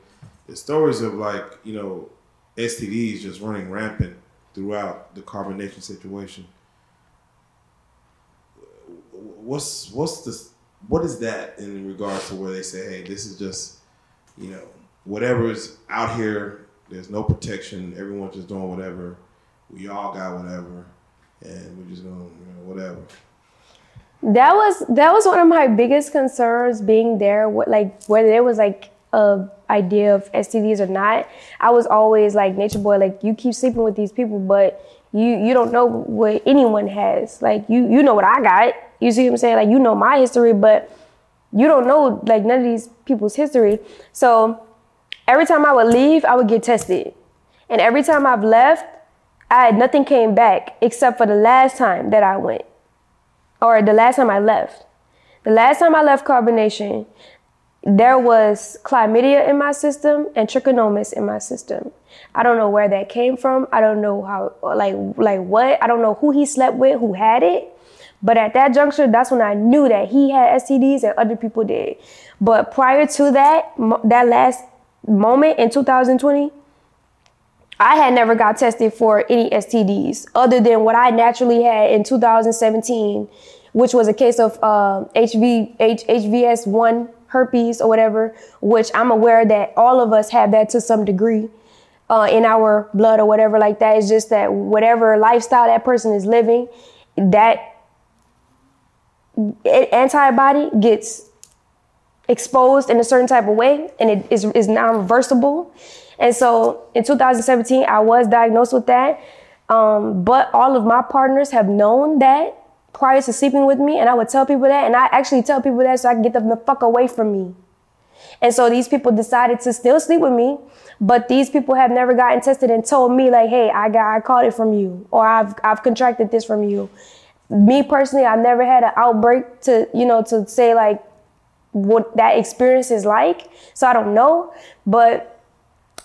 The stories of like, you know, STDs just running rampant throughout the carbonation situation. What's what's the what is that in regards to where they say, hey, this is just, you know, whatever's out here. There's no protection. Everyone's just doing whatever. We all got whatever, and we're just going, you know, whatever. That was that was one of my biggest concerns being there. What like whether there was like a idea of STDs or not. I was always like nature boy. Like you keep sleeping with these people, but you you don't know what anyone has. Like you you know what I got. You see what I'm saying? Like you know my history, but you don't know like none of these people's history. So every time I would leave, I would get tested, and every time I've left, I had nothing came back except for the last time that I went or the last time I left. The last time I left carbonation, there was chlamydia in my system and trichomonas in my system. I don't know where that came from. I don't know how, like, like what. I don't know who he slept with, who had it. But at that juncture, that's when I knew that he had STDs and other people did. But prior to that, that last moment in 2020, I had never got tested for any STDs other than what I naturally had in 2017, which was a case of uh, HV, H, HVS1 herpes or whatever, which I'm aware that all of us have that to some degree. Uh, in our blood or whatever like that. It's just that whatever lifestyle that person is living, that antibody gets exposed in a certain type of way and it is, is non-reversible. And so in 2017, I was diagnosed with that. Um, but all of my partners have known that prior to sleeping with me. And I would tell people that. And I actually tell people that so I can get them the fuck away from me. And so these people decided to still sleep with me, but these people have never gotten tested and told me like, "Hey, I got I caught it from you, or I've I've contracted this from you." Me personally, I've never had an outbreak to you know to say like what that experience is like, so I don't know. But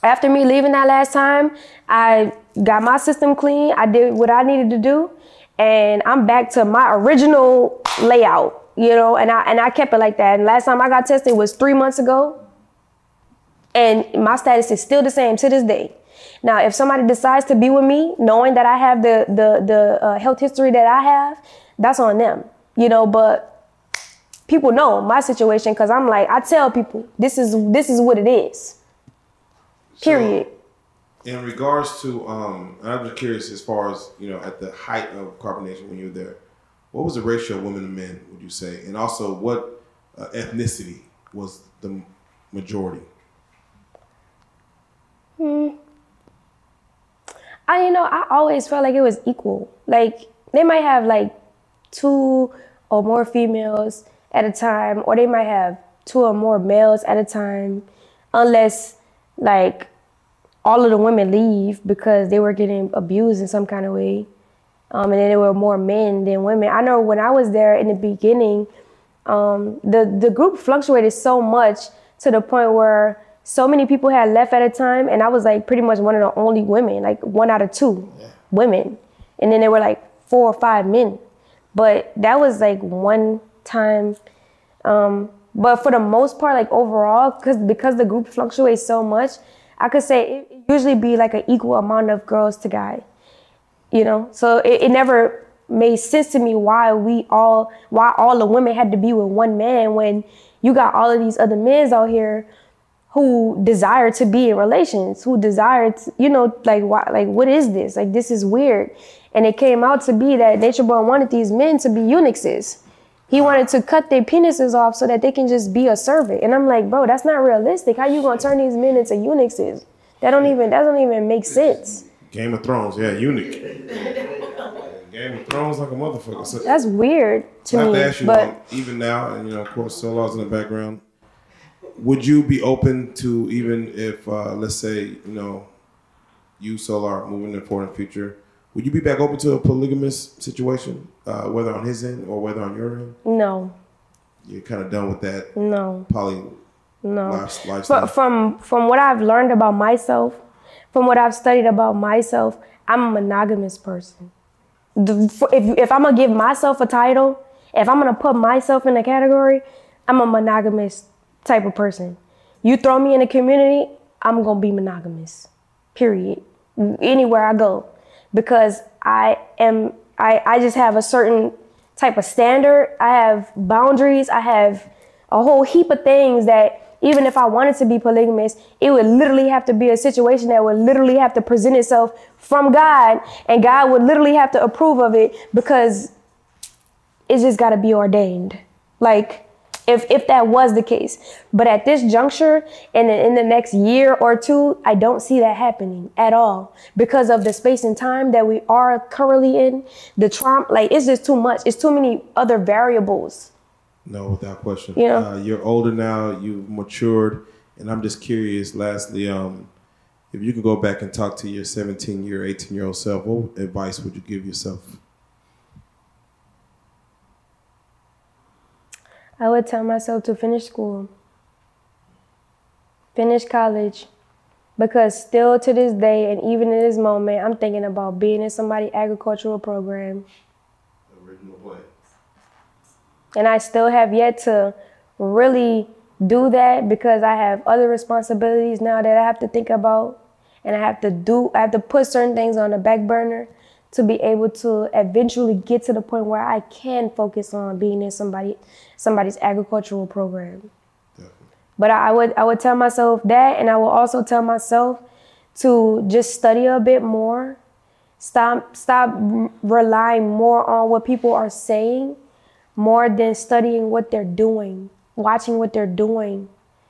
after me leaving that last time, I got my system clean. I did what I needed to do, and I'm back to my original layout you know, and I and I kept it like that. And last time I got tested was three months ago, and my status is still the same to this day. Now, if somebody decides to be with me, knowing that I have the the the uh, health history that I have, that's on them, you know. But people know my situation because I'm like I tell people this is this is what it is. Period. So, in regards to, um, I'm just curious as far as you know, at the height of carbonation when you were there what was the ratio of women to men, would you say? And also, what uh, ethnicity was the majority? Hmm. I, you know, I always felt like it was equal. Like, they might have like two or more females at a time, or they might have two or more males at a time, unless like all of the women leave because they were getting abused in some kind of way um, and then there were more men than women. I know when I was there in the beginning, um, the the group fluctuated so much to the point where so many people had left at a time, and I was like pretty much one of the only women, like one out of two yeah. women, and then there were like four or five men, but that was like one time. Um, but for the most part, like overall, because because the group fluctuates so much, I could say it usually be like an equal amount of girls to guy, you know? So it, it never made sense to me why we all why all the women had to be with one man when you got all of these other men out here who desire to be in relations who desire to, you know like why like what is this? Like this is weird. And it came out to be that nature boy wanted these men to be eunuchs he wanted to cut their penises off so that they can just be a servant. And i'm like bro that's not realistic. How you gonna turn these men into eunuchs that don't even that don't even make sense Game of Thrones, yeah, eunuch. Game of Thrones like a motherfucker. So, That's weird to me. to ask you, but um, even now, and you know, of course, Solar's in the background. Would you be open to even if, uh, let's say, you know, you Solar moving in the forward future, would you be back open to a polygamous situation, uh, whether on his end or whether on your end? No. You're kind of done with that. No. Poly. No. lifestyle. But from from what I've learned about myself, from what I've studied about myself, I'm a monogamous person. If, if I'm gonna give myself a title, if I'm gonna put myself in a category, I'm a monogamous type of person. You throw me in a community, I'm gonna be monogamous. Period. Anywhere I go. Because I am I, I just have a certain type of standard. I have boundaries. I have a whole heap of things that even if I wanted to be polygamous, it would literally have to be a situation that would literally have to present itself from God, and God would literally have to approve of it because it's just got to be ordained. Like, if, if that was the case. But at this juncture, in in the next year or two, I don't see that happening at all because of the space and time that we are currently in. The trauma, like, it's just too much. It's too many other variables no, without question. Yeah. Uh, you're older now. You've matured, and I'm just curious. Lastly, um, if you could go back and talk to your 17 year, 18 year old self, what advice would you give yourself? I would tell myself to finish school, finish college, because still to this day, and even in this moment, I'm thinking about being in somebody agricultural program. And I still have yet to really do that because I have other responsibilities now that I have to think about. and I have to do I have to put certain things on the back burner to be able to eventually get to the point where I can focus on being in somebody somebody's agricultural program. Definitely. But I, I would I would tell myself that, and I will also tell myself to just study a bit more. Stop stop relying more on what people are saying more than studying what they're doing, watching what they're doing,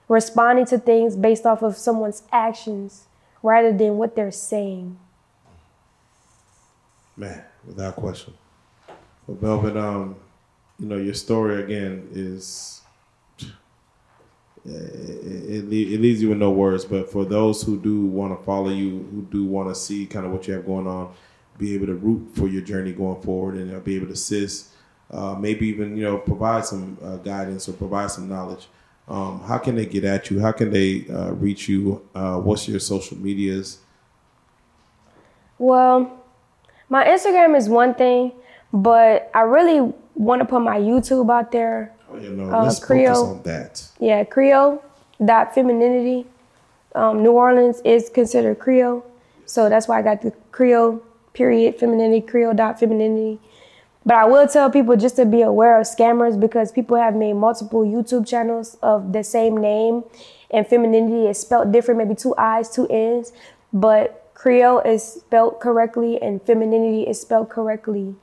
responding to things based off of someone's actions rather than what they're saying. Man, without question. Well, Velvet, um, you know, your story again is it, it, it, leaves you with no words. But for those who do want to follow you, who do want to see kind of what you have going on, be able to root for your journey going forward, and be able to assist uh, maybe even you know provide some uh, guidance or provide some knowledge. Um, how can they get at you? How can they uh, reach you? Uh, what's your social medias? Well, my Instagram is one thing, but I really want to put my YouTube out there. Oh, you know, let's Creole, focus on that. Yeah, Creole dot femininity. Um, New Orleans is considered Creole, so that's why I got the Creole period femininity Creole dot femininity. But I will tell people just to be aware of scammers because people have made multiple YouTube channels of the same name and femininity is spelled different, maybe two I's, two N's. But Creole is spelled correctly and femininity is spelled correctly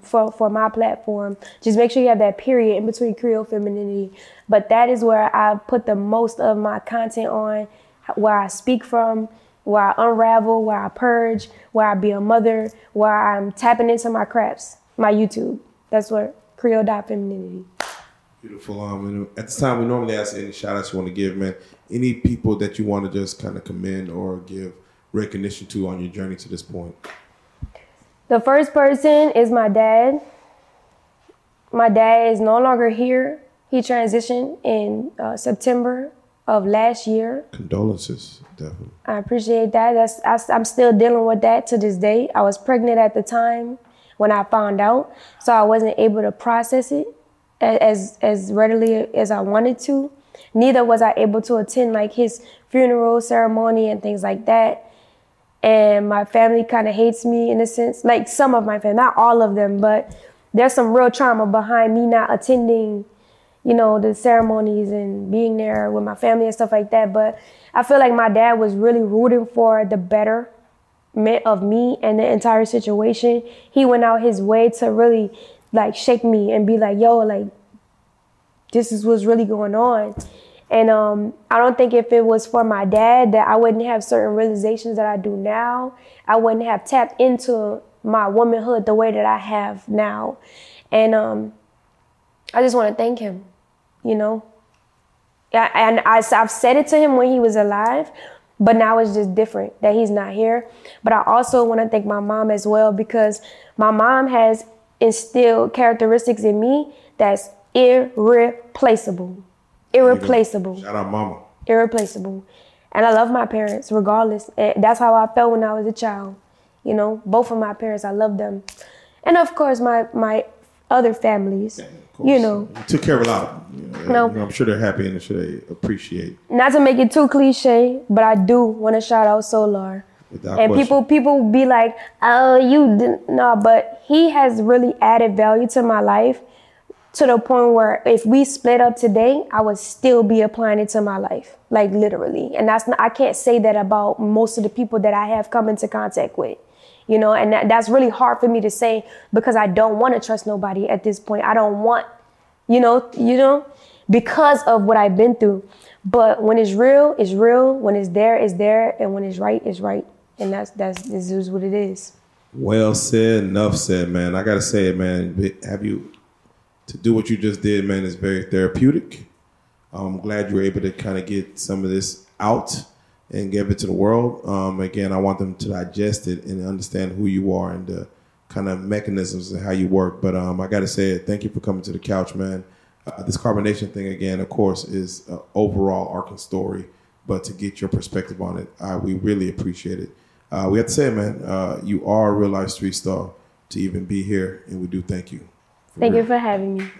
for, for my platform. Just make sure you have that period in between Creole femininity. But that is where I put the most of my content on, where I speak from, where I unravel, where I purge, where I be a mother, where I'm tapping into my crafts my YouTube. That's what Creole Femininity. Beautiful. Um, at this time, we normally ask any shout outs you want to give, man. Any people that you want to just kind of commend or give recognition to on your journey to this point? The first person is my dad. My dad is no longer here. He transitioned in uh, September of last year. Condolences, definitely. I appreciate that. That's I, I'm still dealing with that to this day. I was pregnant at the time when I found out. So I wasn't able to process it as as readily as I wanted to. Neither was I able to attend like his funeral ceremony and things like that. And my family kind of hates me in a sense, like some of my family, not all of them, but there's some real trauma behind me not attending, you know, the ceremonies and being there with my family and stuff like that. But I feel like my dad was really rooting for the better of me and the entire situation, he went out his way to really like shake me and be like, yo, like this is what's really going on. And um, I don't think if it was for my dad that I wouldn't have certain realizations that I do now. I wouldn't have tapped into my womanhood the way that I have now. And um, I just want to thank him, you know. And I, I've said it to him when he was alive, but now it's just different that he's not here. But I also want to thank my mom as well because my mom has instilled characteristics in me that's irreplaceable. Irreplaceable. Shout out, mama. Irreplaceable. And I love my parents regardless. And that's how I felt when I was a child. You know, both of my parents, I love them. And of course, my my other families. You know, you took care of a lot. You know, no. I'm sure they're happy and I'm sure they appreciate. Not to make it too cliche, but I do want to shout out Solar. Without and question. people people be like, "Oh, you didn't." No, but he has really added value to my life to the point where if we split up today, I would still be applying it to my life, like literally. And that's not, I can't say that about most of the people that I have come into contact with you know, and that, that's really hard for me to say because I don't want to trust nobody at this point. I don't want, you know, you know, because of what I've been through. But when it's real, it's real. When it's there, it's there, and when it's right, it's right. And that's that's this is what it is. Well said, enough said, man. I gotta say it, man. Have you to do what you just did, man? Is very therapeutic. I'm glad you were able to kind of get some of this out and give it to the world. Um, again, I want them to digest it and understand who you are and the kind of mechanisms and how you work. But um, I got to say, thank you for coming to the couch, man. Uh, this carbonation thing, again, of course, is an overall arcing story, but to get your perspective on it, uh, we really appreciate it. Uh, we have to say, man, uh, you are a real life street star to even be here, and we do thank you. Thank real. you for having me.